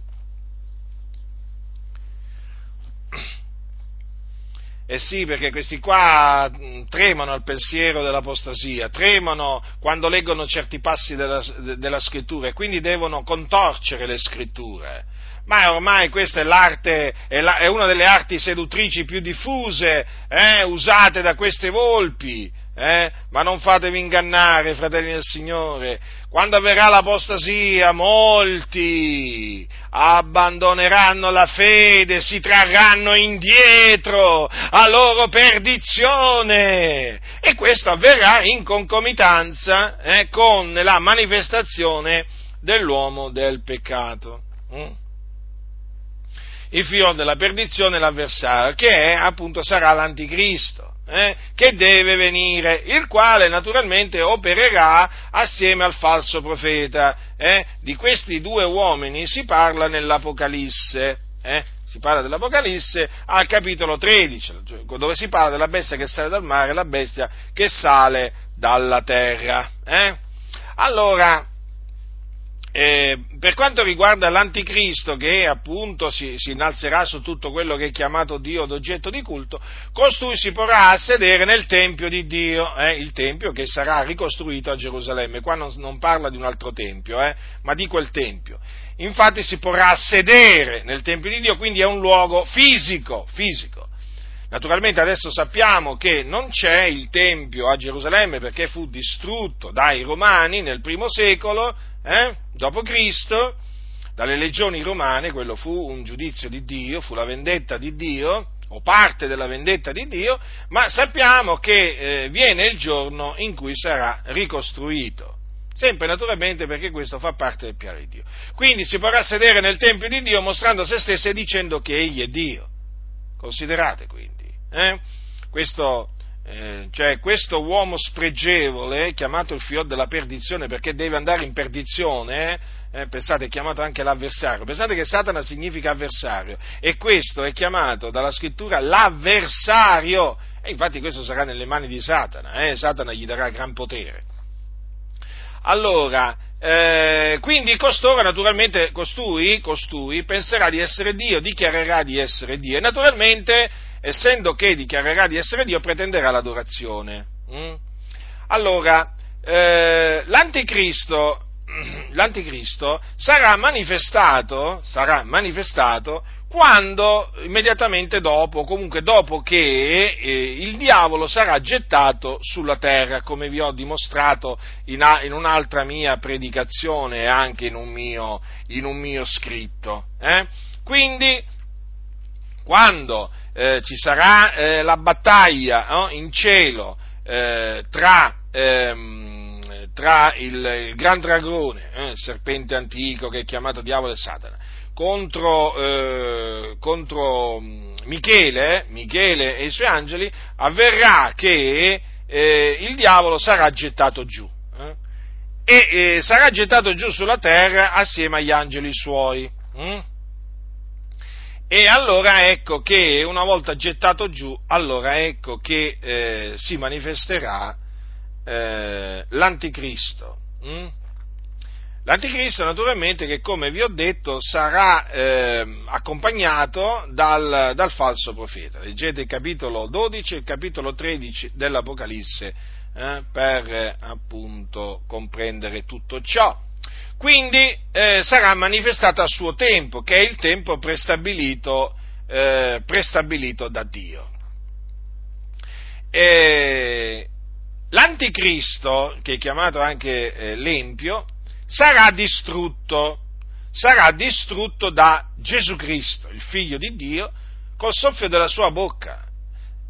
Eh sì, perché questi qua tremano al pensiero dell'apostasia, tremano quando leggono certi passi della, della scrittura e quindi devono contorcere le scritture. Ma ormai questa è l'arte, è, la, è una delle arti seduttrici più diffuse, eh, usate da queste volpi. Eh? Ma non fatevi ingannare, fratelli del Signore. Quando avverrà l'apostasia, molti abbandoneranno la fede, si trarranno indietro a loro perdizione. E questo avverrà in concomitanza eh, con la manifestazione dell'uomo del peccato. Mm? Il figlio della perdizione è l'avversario, che è, appunto sarà l'anticristo eh, che deve venire, il quale naturalmente opererà assieme al falso profeta. Eh? Di questi due uomini si parla nell'Apocalisse. Eh? Si parla dell'Apocalisse al capitolo 13, dove si parla della bestia che sale dal mare e la bestia che sale dalla terra. Eh? Allora, eh, per quanto riguarda l'anticristo, che appunto si, si, innalzerà su tutto quello che è chiamato Dio d'oggetto di culto, costui si porrà a sedere nel Tempio di Dio, eh, il Tempio che sarà ricostruito a Gerusalemme. Qua non, non parla di un altro Tempio, eh, ma di quel Tempio. Infatti si porrà a sedere nel Tempio di Dio, quindi è un luogo fisico, fisico. Naturalmente adesso sappiamo che non c'è il Tempio a Gerusalemme perché fu distrutto dai Romani nel primo secolo, eh, dopo Cristo, dalle legioni romane, quello fu un giudizio di Dio, fu la vendetta di Dio, o parte della vendetta di Dio, ma sappiamo che eh, viene il giorno in cui sarà ricostruito. Sempre naturalmente perché questo fa parte del piano di Dio. Quindi si potrà sedere nel Tempio di Dio mostrando se stesso e dicendo che Egli è Dio. Considerate quindi eh? Questo, eh, cioè, questo uomo spregevole, chiamato il fior della perdizione perché deve andare in perdizione, eh, pensate è chiamato anche l'avversario, pensate che Satana significa avversario e questo è chiamato dalla scrittura l'avversario e infatti questo sarà nelle mani di Satana, eh? Satana gli darà gran potere. Allora, eh, quindi costoro, naturalmente, costui, costui penserà di essere Dio, dichiarerà di essere Dio e naturalmente essendo che dichiarerà di essere Dio, pretenderà l'adorazione. Mm? Allora, eh, l'anticristo, l'anticristo sarà, manifestato, sarà manifestato quando, immediatamente dopo, comunque dopo che eh, il diavolo sarà gettato sulla terra, come vi ho dimostrato in, a, in un'altra mia predicazione e anche in un mio, in un mio scritto. Eh? Quindi, quando eh, ci sarà eh, la battaglia no? in cielo eh, tra, ehm, tra il, il, gran dragone, eh, il serpente antico che è chiamato diavolo e Satana, contro, eh, contro mm, Michele, Michele, e i suoi angeli, avverrà che il diavolo sarà gettato giù e sarà gettato giù sulla terra assieme agli angeli suoi. Hm? E allora ecco che una volta gettato giù, allora ecco che eh, si manifesterà eh, l'anticristo. Hm? L'anticristo naturalmente che come vi ho detto sarà eh, accompagnato dal, dal, falso profeta. Leggete il capitolo 12 e il capitolo 13 dell'Apocalisse eh, per appunto comprendere tutto ciò. Quindi eh, sarà manifestata a suo tempo, che è il tempo prestabilito, eh, prestabilito da Dio. E l'anticristo, che è chiamato anche eh, l'Empio, sarà distrutto, sarà distrutto da Gesù Cristo, il figlio di Dio, col soffio della sua bocca,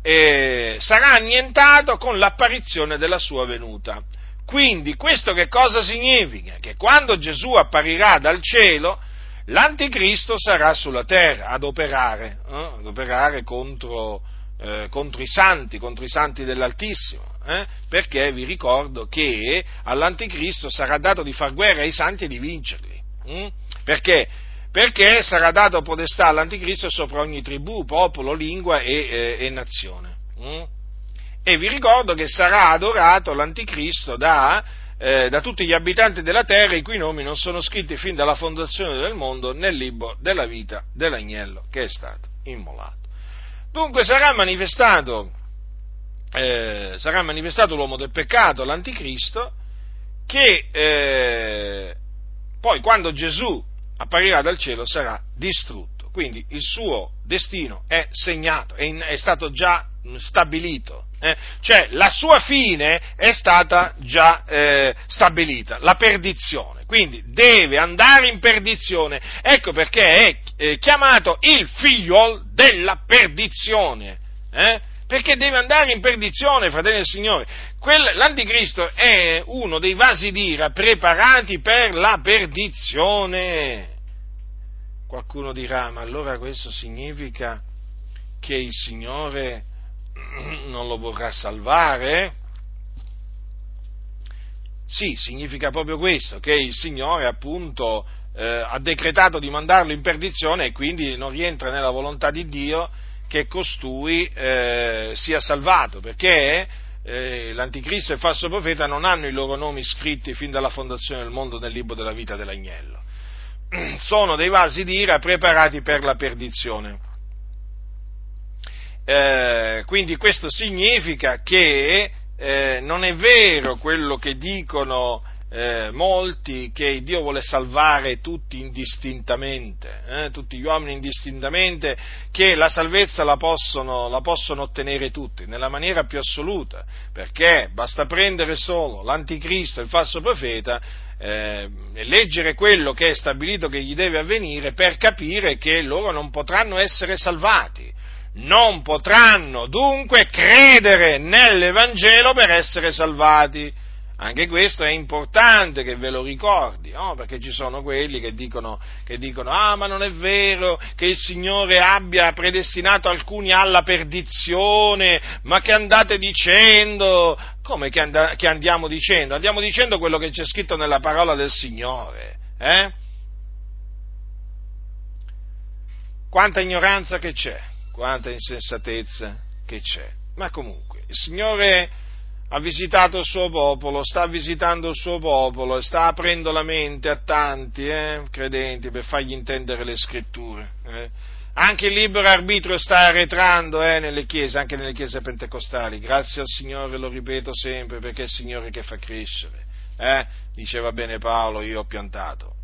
e sarà annientato con l'apparizione della sua venuta. Quindi questo che cosa significa? Che quando Gesù apparirà dal cielo, l'anticristo sarà sulla terra ad operare, eh? ad operare contro, eh, contro, i santi, contro i santi dell'Altissimo, eh? perché vi ricordo che all'anticristo sarà dato di far guerra ai santi e di vincerli. Hm? Perché? Perché sarà dato podestà all'anticristo sopra ogni tribù, popolo, lingua e, eh, e nazione. Hm? E vi ricordo che sarà adorato l'anticristo da, eh, da, tutti gli abitanti della terra i cui nomi non sono scritti fin dalla fondazione del mondo nel libro della vita dell'agnello che è stato immolato. Dunque sarà manifestato, eh, sarà manifestato l'uomo del peccato, l'anticristo, che eh, poi quando Gesù apparirà dal cielo sarà distrutto. Quindi il suo destino è segnato, è, in, è stato già stabilito. Eh? Cioè la sua fine è stata già eh, stabilita, la perdizione. Quindi deve andare in perdizione. Ecco perché è eh, chiamato il figlio della perdizione. Eh? Perché deve andare in perdizione, fratelli del Signore. Quel, l'anticristo è uno dei vasi d'ira preparati per la perdizione. Qualcuno dirà, ma allora questo significa che il Signore non lo vorrà salvare? Sì, significa proprio questo, che il Signore appunto eh, ha decretato di mandarlo in perdizione e quindi non rientra nella volontà di Dio che costui eh, sia salvato, perché eh, l'anticristo e il falso profeta non hanno i loro nomi scritti fin dalla fondazione del mondo nel libro della vita dell'agnello. Sono dei vasi d'ira preparati per la perdizione. Eh, quindi questo significa che eh, non è vero quello che dicono eh, molti che Dio vuole salvare tutti indistintamente, eh, tutti gli uomini indistintamente, che la salvezza la possono, la possono, ottenere tutti, nella maniera più assoluta, perché basta prendere solo l'anticristo, il falso profeta, eh, e leggere quello che è stabilito che gli deve avvenire per capire che loro non potranno essere salvati non potranno dunque credere nell'Evangelo per essere salvati. Anche questo è importante che ve lo ricordi, no? perché ci sono quelli che dicono, che dicono, ah ma non è vero che il Signore abbia predestinato alcuni alla perdizione, ma che andate dicendo? Come che, and- che andiamo dicendo? Andiamo dicendo quello che c'è scritto nella parola del Signore. Eh? Quanta ignoranza che c'è quanta insensatezza che c'è. Ma comunque, il Signore ha visitato il suo popolo, sta visitando il suo popolo e sta aprendo la mente a tanti eh, credenti per fargli intendere le scritture. Eh. Anche il libero arbitrio sta arretrando eh, nelle chiese, anche nelle chiese pentecostali. Grazie al Signore, lo ripeto sempre, perché è il Signore che fa crescere. Eh. Diceva bene Paolo, io ho piantato,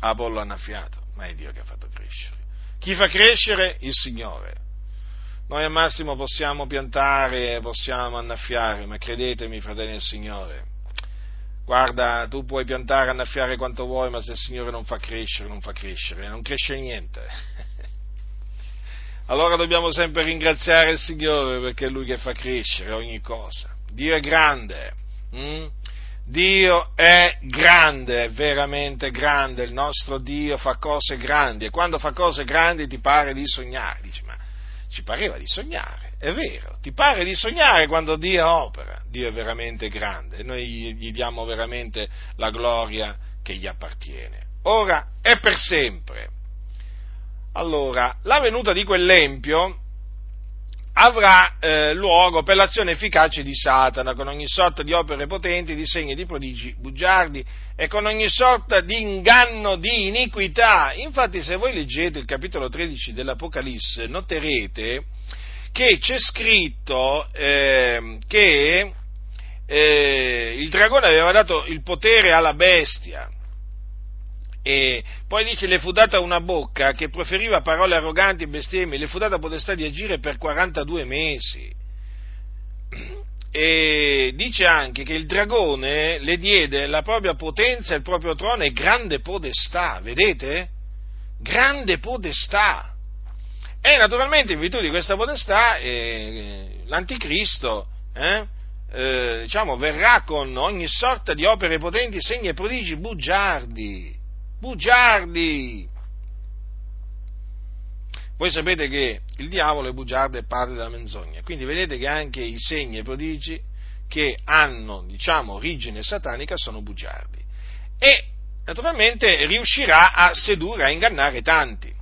Apollo ha annaffiato, ma è Dio che ha fatto crescere. Chi fa crescere? Il Signore. Noi al massimo possiamo piantare, possiamo annaffiare, ma credetemi, fratelli del Signore, guarda, tu puoi piantare, annaffiare quanto vuoi, ma se il Signore non fa crescere, non fa crescere, non cresce niente. Allora dobbiamo sempre ringraziare il Signore perché è Lui che fa crescere ogni cosa. Dio è grande. Hm? Dio è grande, è veramente grande, il nostro Dio fa cose grandi e quando fa cose grandi ti pare di sognare, dici ma ci pareva di sognare, è vero, ti pare di sognare quando Dio opera, Dio è veramente grande e noi gli diamo veramente la gloria che gli appartiene, ora e per sempre. Allora, la venuta di quell'empio avrà eh, luogo per l'azione efficace di Satana, con ogni sorta di opere potenti, di segni, di prodigi bugiardi e con ogni sorta di inganno, di iniquità. Infatti se voi leggete il capitolo 13 dell'Apocalisse noterete che c'è scritto eh, che eh, il dragone aveva dato il potere alla bestia E poi dice le fu data una bocca che proferiva parole arroganti e bestemmie, le fu data potestà di agire per 42 mesi. E dice anche che il dragone le diede la propria potenza, il proprio trono e grande podestà, vedete? Grande podestà. E naturalmente in virtù di questa potestà eh, l'anticristo eh, eh, diciamo, verrà con ogni sorta di opere potenti, segni e prodigi bugiardi bugiardi. Voi sapete che il diavolo è bugiardo e padre della menzogna, quindi vedete che anche i segni e i prodigi che hanno, diciamo, origine satanica sono bugiardi. E naturalmente riuscirà a sedurre, a ingannare tanti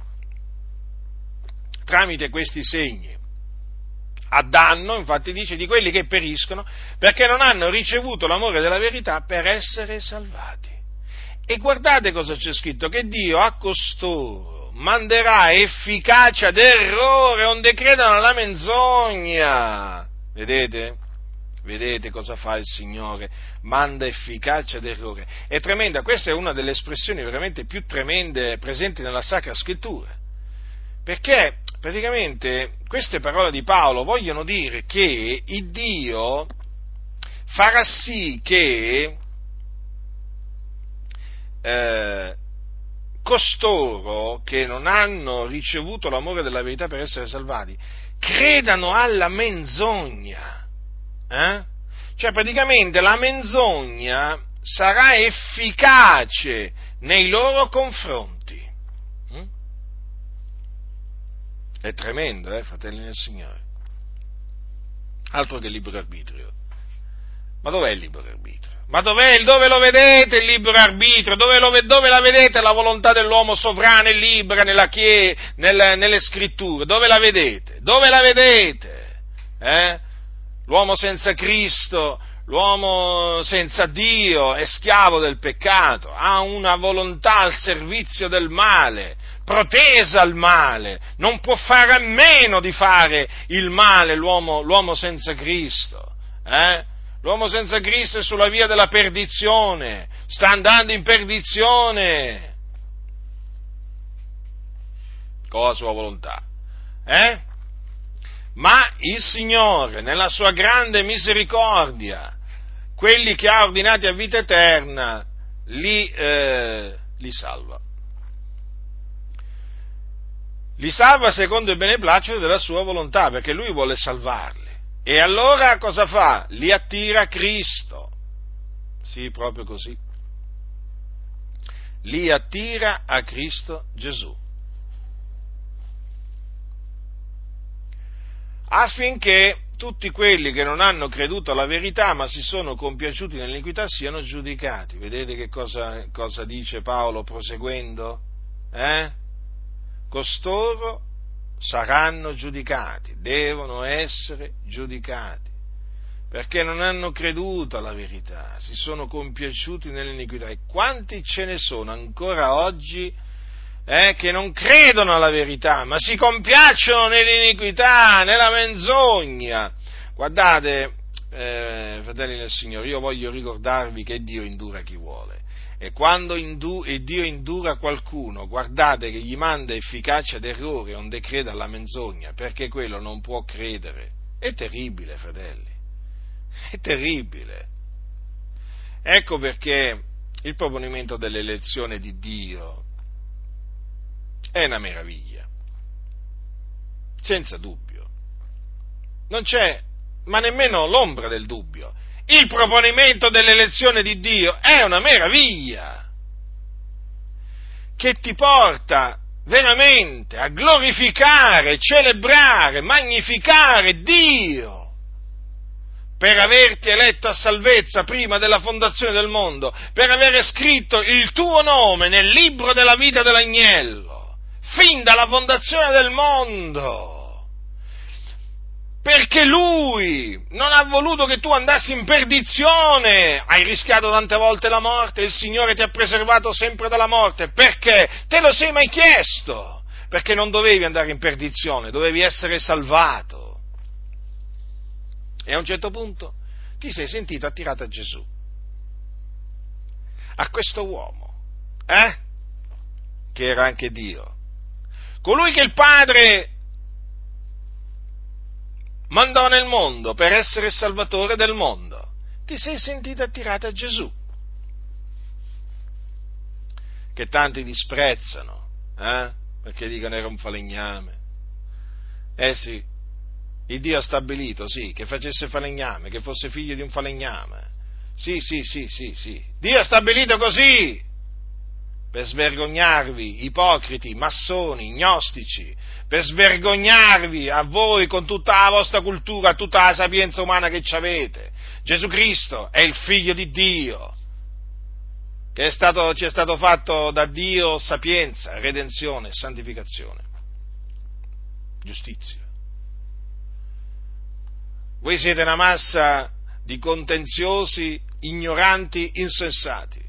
tramite questi segni. A danno, infatti dice, di quelli che periscono perché non hanno ricevuto l'amore della verità per essere salvati. E guardate cosa c'è scritto, che Dio a costoro manderà efficacia d'errore onde credano alla menzogna. Vedete? Vedete cosa fa il Signore? Manda efficacia d'errore. È tremenda, questa è una delle espressioni veramente più tremende presenti nella Sacra Scrittura. Perché praticamente queste parole di Paolo vogliono dire che il Dio farà sì che eh, costoro che non hanno ricevuto l'amore della verità per essere salvati, credano alla menzogna. Eh? Cioè praticamente la menzogna sarà efficace nei loro confronti. Mm? È tremendo, eh, fratelli del Signore. Altro che libero arbitrio. Ma dov'è il libero arbitrio? Ma dov'è, dove lo vedete il libero arbitrio? Dove, lo, dove la vedete la volontà dell'uomo sovrana e libera nella chie, nel, nelle scritture? Dove la vedete? Dove la vedete? Eh? L'uomo senza Cristo, l'uomo senza Dio è schiavo del peccato, ha una volontà al servizio del male, protesa al male, non può fare a meno di fare il male l'uomo, l'uomo senza Cristo. Eh? L'uomo senza Cristo è sulla via della perdizione, sta andando in perdizione con la sua volontà. Eh? Ma il Signore, nella sua grande misericordia, quelli che ha ordinati a vita eterna, li, eh, li salva. Li salva secondo il beneplacito della sua volontà, perché Lui vuole salvarli. E allora cosa fa? Li attira Cristo. Sì, proprio così. Li attira a Cristo Gesù. Affinché tutti quelli che non hanno creduto alla verità ma si sono compiaciuti nell'iniquità siano giudicati. Vedete che cosa, cosa dice Paolo proseguendo? Eh? Costoro saranno giudicati, devono essere giudicati, perché non hanno creduto alla verità, si sono compiaciuti nell'iniquità. E quanti ce ne sono ancora oggi eh, che non credono alla verità, ma si compiacciono nell'iniquità, nella menzogna? Guardate, eh, fratelli del Signore, io voglio ricordarvi che Dio indura chi vuole e quando indu- e Dio indura qualcuno, guardate che gli manda efficacia d'errore onde creda alla menzogna, perché quello non può credere. È terribile, fratelli. È terribile. Ecco perché il proponimento dell'elezione di Dio è una meraviglia. Senza dubbio. Non c'è, ma nemmeno l'ombra del dubbio il proponimento dell'elezione di Dio è una meraviglia che ti porta veramente a glorificare, celebrare, magnificare Dio per averti eletto a salvezza prima della fondazione del mondo, per avere scritto il tuo nome nel libro della vita dell'agnello, fin dalla fondazione del mondo perché lui non ha voluto che tu andassi in perdizione, hai rischiato tante volte la morte, il Signore ti ha preservato sempre dalla morte, perché? Te lo sei mai chiesto? Perché non dovevi andare in perdizione, dovevi essere salvato. E a un certo punto ti sei sentito attirato a Gesù, a questo uomo, eh? che era anche Dio. Colui che il Padre mandò nel mondo per essere salvatore del mondo. Ti sei sentito attirato a Gesù, che tanti disprezzano, eh? perché dicono era un falegname. Eh sì, il Dio ha stabilito, sì, che facesse falegname, che fosse figlio di un falegname. Sì, sì, sì, sì, sì. Dio ha stabilito così per svergognarvi, ipocriti, massoni, gnostici, per svergognarvi a voi con tutta la vostra cultura, tutta la sapienza umana che ci avete. Gesù Cristo è il figlio di Dio, che è stato, ci è stato fatto da Dio sapienza, redenzione, santificazione, giustizia. Voi siete una massa di contenziosi, ignoranti, insensati,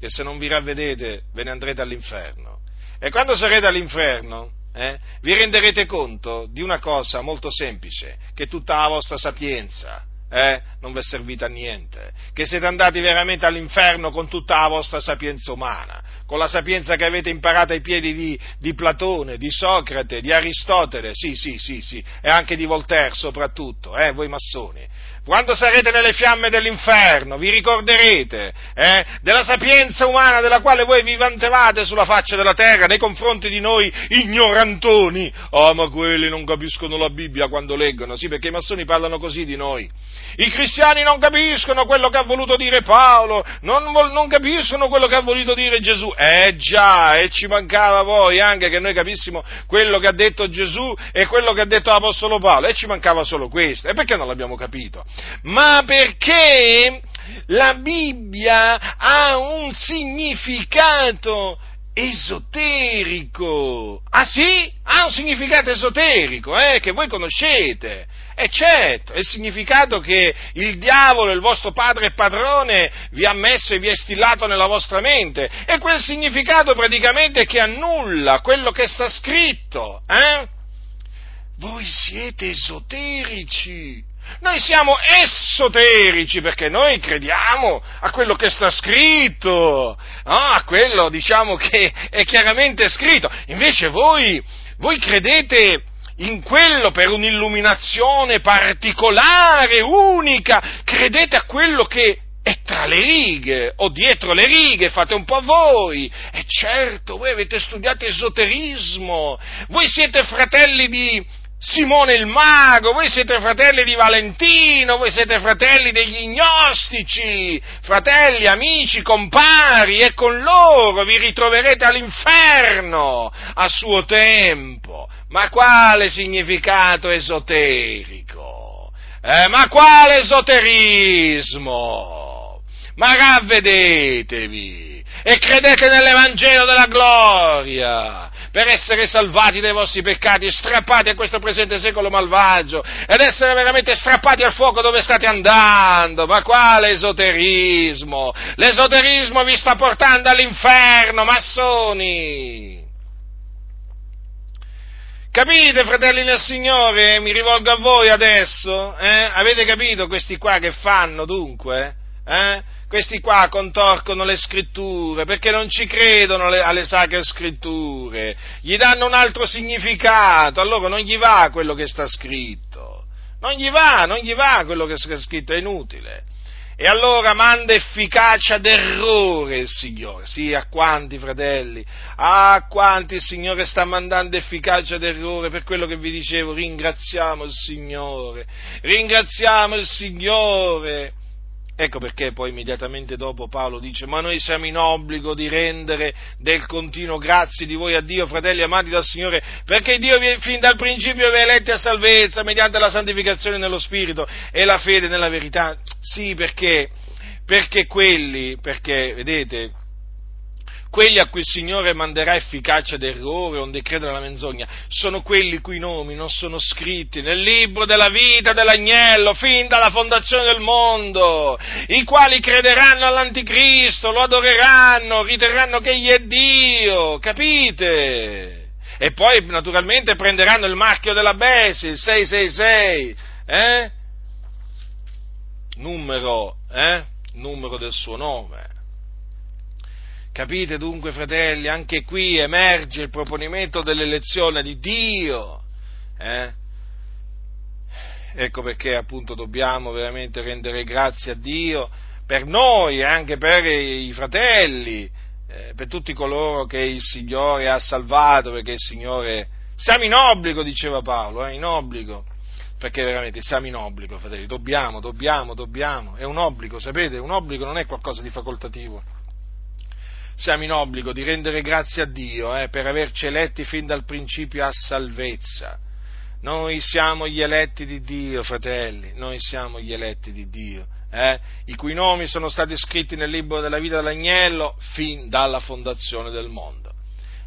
che se non vi ravvedete ve ne andrete all'inferno. E quando sarete all'inferno, eh, vi renderete conto di una cosa molto semplice, che tutta la vostra sapienza, eh, non vi è servita a niente, che siete andati veramente all'inferno con tutta la vostra sapienza umana, con la sapienza che avete imparato ai piedi di, di, Platone, di Socrate, di Aristotele, sì, sì, sì, sì, e anche di Voltaire soprattutto, eh, voi massoni. Quando sarete nelle fiamme dell'inferno, vi ricorderete eh, della sapienza umana della quale voi vi vantevate sulla faccia della terra nei confronti di noi ignorantoni. Ah, oh, ma quelli non capiscono la Bibbia quando leggono, sì, perché i massoni parlano così di noi. I cristiani non capiscono quello che ha voluto dire Paolo, non, non capiscono quello che ha voluto dire Gesù. Eh già, e ci mancava poi anche che noi capissimo quello che ha detto Gesù e quello che ha detto l'Apostolo Paolo, e ci mancava solo questo. E perché non l'abbiamo capito? Ma perché la Bibbia ha un significato esoterico. Ah sì? Ha un significato esoterico, eh, che voi conoscete. E certo, è il significato che il diavolo, il vostro padre e padrone, vi ha messo e vi ha stillato nella vostra mente. E quel significato praticamente che annulla quello che sta scritto. Eh? Voi siete esoterici. Noi siamo esoterici perché noi crediamo a quello che sta scritto, no? a quello diciamo che è chiaramente scritto. Invece voi, voi credete in quello per un'illuminazione particolare, unica, credete a quello che è tra le righe o dietro le righe, fate un po' voi. E certo, voi avete studiato esoterismo, voi siete fratelli di, Simone il mago, voi siete fratelli di Valentino, voi siete fratelli degli gnostici, fratelli, amici, compari, e con loro vi ritroverete all'inferno a suo tempo. Ma quale significato esoterico? Eh, ma quale esoterismo? Ma ravvedetevi e credete nell'Evangelo della gloria per essere salvati dai vostri peccati, strappati a questo presente secolo malvagio ed essere veramente strappati al fuoco dove state andando. Ma quale esoterismo? L'esoterismo vi sta portando all'inferno, massoni! Capite, fratelli del Signore? Mi rivolgo a voi adesso. Eh? Avete capito questi qua che fanno dunque? Eh? Questi qua contorcono le scritture perché non ci credono alle, alle sacre scritture, gli danno un altro significato, allora non gli va quello che sta scritto, non gli va, non gli va quello che sta scritto, è inutile. E allora manda efficacia d'errore il Signore. Sì, a quanti fratelli? A quanti il Signore sta mandando efficacia d'errore per quello che vi dicevo? Ringraziamo il Signore. Ringraziamo il Signore. Ecco perché poi immediatamente dopo Paolo dice, ma noi siamo in obbligo di rendere del continuo grazie di voi a Dio, fratelli amati dal Signore, perché Dio fin dal principio vi ha eletti a salvezza mediante la santificazione nello Spirito e la fede nella verità. Sì, perché? Perché quelli, perché, vedete, quelli a cui il Signore manderà efficacia d'errore, onde credere alla menzogna, sono quelli cui nomi non sono scritti nel libro della vita dell'agnello fin dalla fondazione del mondo, i quali crederanno all'anticristo, lo adoreranno, riterranno che egli è Dio, capite? E poi naturalmente prenderanno il marchio della Besi, il 666, eh? Numero, eh? Numero del suo nome Capite dunque, fratelli, anche qui emerge il proponimento dell'elezione di Dio. Eh? Ecco perché appunto dobbiamo veramente rendere grazie a Dio per noi e anche per i fratelli, eh, per tutti coloro che il Signore ha salvato, perché il Signore siamo in obbligo, diceva Paolo, eh, in obbligo, perché veramente siamo in obbligo, fratelli, dobbiamo, dobbiamo, dobbiamo, è un obbligo, sapete, un obbligo non è qualcosa di facoltativo. Siamo in obbligo di rendere grazie a Dio eh, per averci eletti fin dal principio a salvezza noi siamo gli eletti di Dio, fratelli, noi siamo gli eletti di Dio, eh? i cui nomi sono stati scritti nel libro della vita dell'agnello fin dalla fondazione del mondo.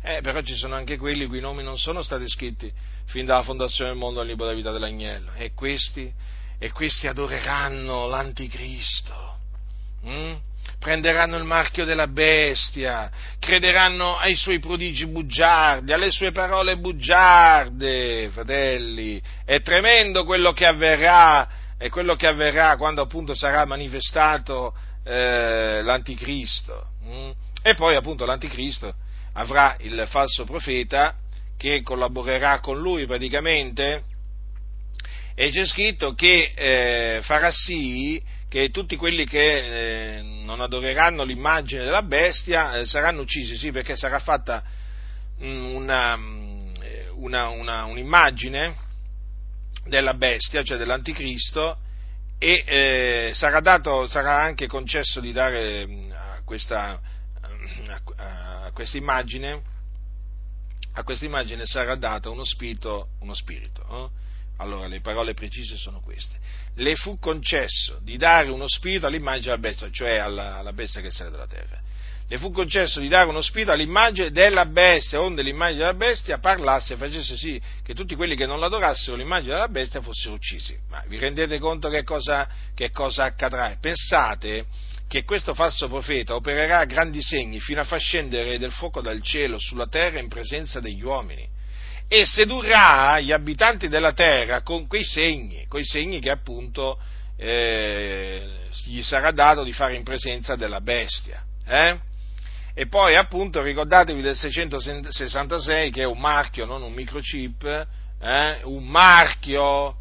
Eh, però ci sono anche quelli i cui nomi non sono stati scritti fin dalla fondazione del mondo nel libro della vita dell'agnello, e questi, e questi adoreranno l'anticristo. Mm? Prenderanno il marchio della bestia, crederanno ai suoi prodigi bugiardi, alle sue parole bugiarde, fratelli. È tremendo quello che avverrà, è quello che avverrà quando appunto sarà manifestato eh, l'anticristo. Mm? E poi appunto l'anticristo avrà il falso profeta che collaborerà con lui praticamente e c'è scritto che eh, farà sì che tutti quelli che eh, non adoreranno l'immagine della bestia eh, saranno uccisi, sì, perché sarà fatta mm, una, mm, una, una, un'immagine della bestia, cioè dell'anticristo, e eh, sarà, dato, sarà, anche concesso di dare mm, a questa, a, a questa immagine a questa immagine sarà dato uno spirito, uno spirito? Allora, le parole precise sono queste. Le fu concesso di dare uno spirito all'immagine della bestia, cioè alla, alla bestia che sale dalla terra. Le fu concesso di dare uno spirito all'immagine della bestia, onde l'immagine della bestia parlasse e facesse sì che tutti quelli che non l'adorassero l'immagine della bestia fossero uccisi. Ma vi rendete conto che cosa, che cosa accadrà? Pensate che questo falso profeta opererà grandi segni fino a far scendere del fuoco dal cielo sulla terra in presenza degli uomini e sedurrà gli abitanti della terra con quei segni, quei segni che appunto eh, gli sarà dato di fare in presenza della bestia. Eh? E poi appunto ricordatevi del 666 che è un marchio, non un microchip, eh? un marchio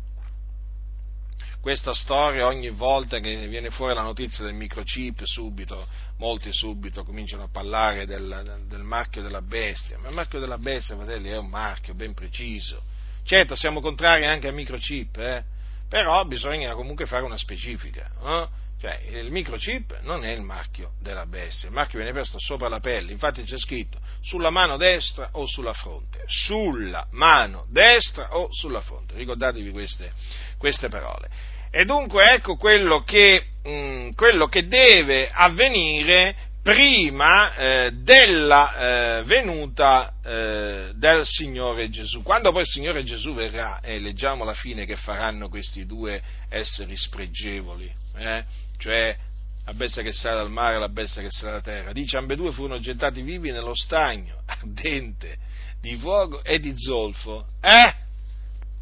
questa storia ogni volta che viene fuori la notizia del microchip, subito, molti subito cominciano a parlare del, del marchio della bestia, ma il marchio della bestia, fratelli, è un marchio ben preciso. Certo, siamo contrari anche al microchip, eh? però bisogna comunque fare una specifica. Eh? Cioè, il microchip non è il marchio della bestia, il marchio viene posto sopra la pelle, infatti c'è scritto sulla mano destra o sulla fronte, sulla mano destra o sulla fronte, ricordatevi queste, queste parole. E dunque ecco quello che, mh, mm, quello che deve avvenire prima eh, della eh, venuta eh, del Signore Gesù. Quando poi il Signore Gesù verrà, e leggiamo la fine che faranno questi due esseri spregevoli, eh, cioè la bestia che sale dal mare e la bestia che sale dalla terra. Dice, ambedue furono gettati vivi nello stagno ardente di fuoco e di zolfo. Eh?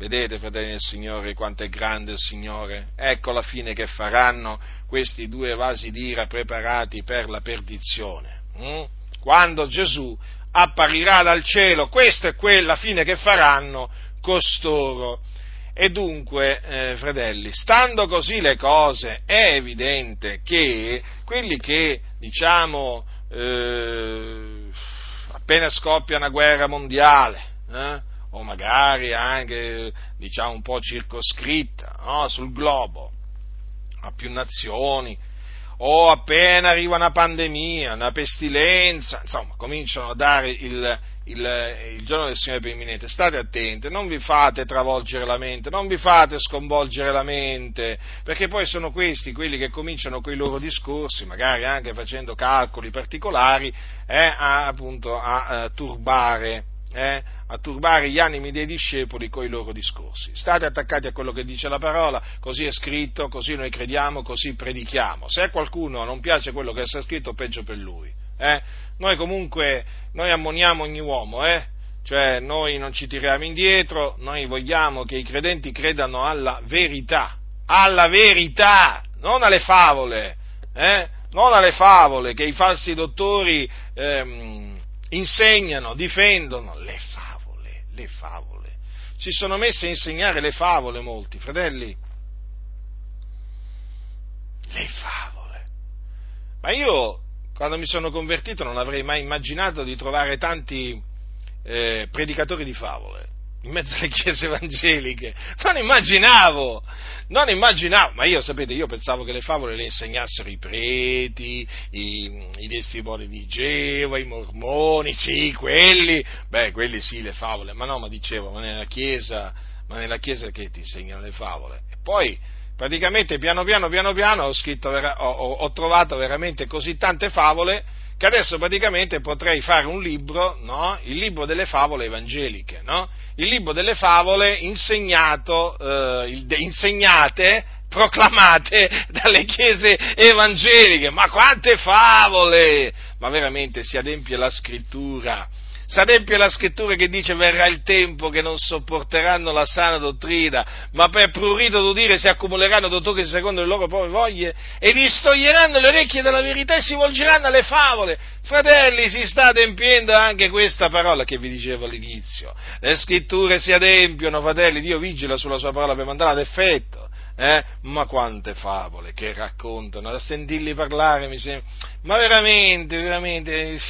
Vedete, fratelli del Signore, quanto è grande il Signore? Ecco la fine che faranno questi due vasi d'ira preparati per la perdizione. Mm? Quando Gesù apparirà dal cielo, questa è quella fine che faranno costoro. E dunque, eh, fratelli, stando così le cose, è evidente che quelli che, diciamo, eh, appena scoppia una guerra mondiale, eh, o magari anche diciamo un po' circoscritta no? sul globo, a più nazioni, o appena arriva una pandemia, una pestilenza, insomma, cominciano a dare il, il, il giorno del Signore per imminente. State attenti, non vi fate travolgere la mente, non vi fate sconvolgere la mente, perché poi sono questi quelli che cominciano con i loro discorsi, magari anche facendo calcoli particolari, eh, a, appunto a, a turbare eh, a turbare gli animi dei discepoli con i loro discorsi. State attaccati a quello che dice la parola, così è scritto, così noi crediamo, così predichiamo. Se a qualcuno non piace quello che sta scritto, peggio per lui. Eh? Noi comunque, noi ammoniamo ogni uomo, eh? cioè noi non ci tiriamo indietro, noi vogliamo che i credenti credano alla verità, alla verità, non alle favole. Eh? non alle favole che i falsi dottori ehm, insegnano, difendono, le favole, le favole. Si sono messi a insegnare le favole molti, fratelli. Le favole. Ma io, quando mi sono convertito, non avrei mai immaginato di trovare tanti eh, predicatori di favole in mezzo alle chiese evangeliche. Non immaginavo, non immaginavo, ma io sapete, io pensavo che le favole le insegnassero i preti, i, i testimoni di Geova, i mormoni, sì, quelli, beh, quelli sì, le favole, ma no, ma dicevo, ma nella chiesa, ma nella chiesa che ti insegnano le favole. E poi, praticamente, piano piano, piano piano, ho, scritto, ho, ho, ho trovato veramente così tante favole, che adesso praticamente potrei fare un libro, no? il libro delle favole evangeliche, no? il libro delle favole eh, insegnate, proclamate dalle chiese evangeliche, ma quante favole! Ma veramente si adempie la scrittura S'adempie la scrittura che dice verrà il tempo che non sopporteranno la sana dottrina, ma per prurito d'udire si accumuleranno dottori secondo le loro proprie voglie e distoglieranno le orecchie dalla verità e si volgeranno alle favole. Fratelli, si sta adempiendo anche questa parola che vi dicevo all'inizio. Le scritture si adempiono, fratelli, Dio vigila sulla sua parola per mandarla ad effetto. Eh? Ma quante favole che raccontano, a sentirli parlare mi sembra, ma veramente, veramente,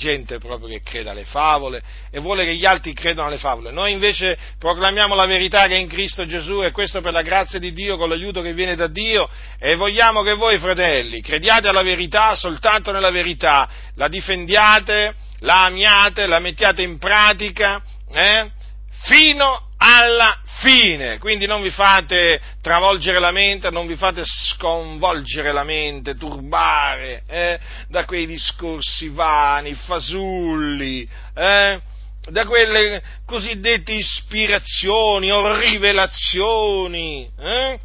gente proprio che crede alle favole e vuole che gli altri credano alle favole. Noi invece proclamiamo la verità che è in Cristo Gesù e questo per la grazia di Dio, con l'aiuto che viene da Dio e vogliamo che voi fratelli crediate alla verità soltanto nella verità, la difendiate, la amiate, la mettiate in pratica eh, fino alla fine. Quindi non vi fate travolgere la mente, non vi fate sconvolgere la mente, turbare eh, da quei discorsi vani, fasulli, eh, da quelle cosiddette ispirazioni o rivelazioni eh,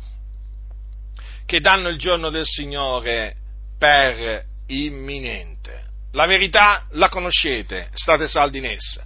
che danno il giorno del Signore per imminente. La verità la conoscete, state saldi in essa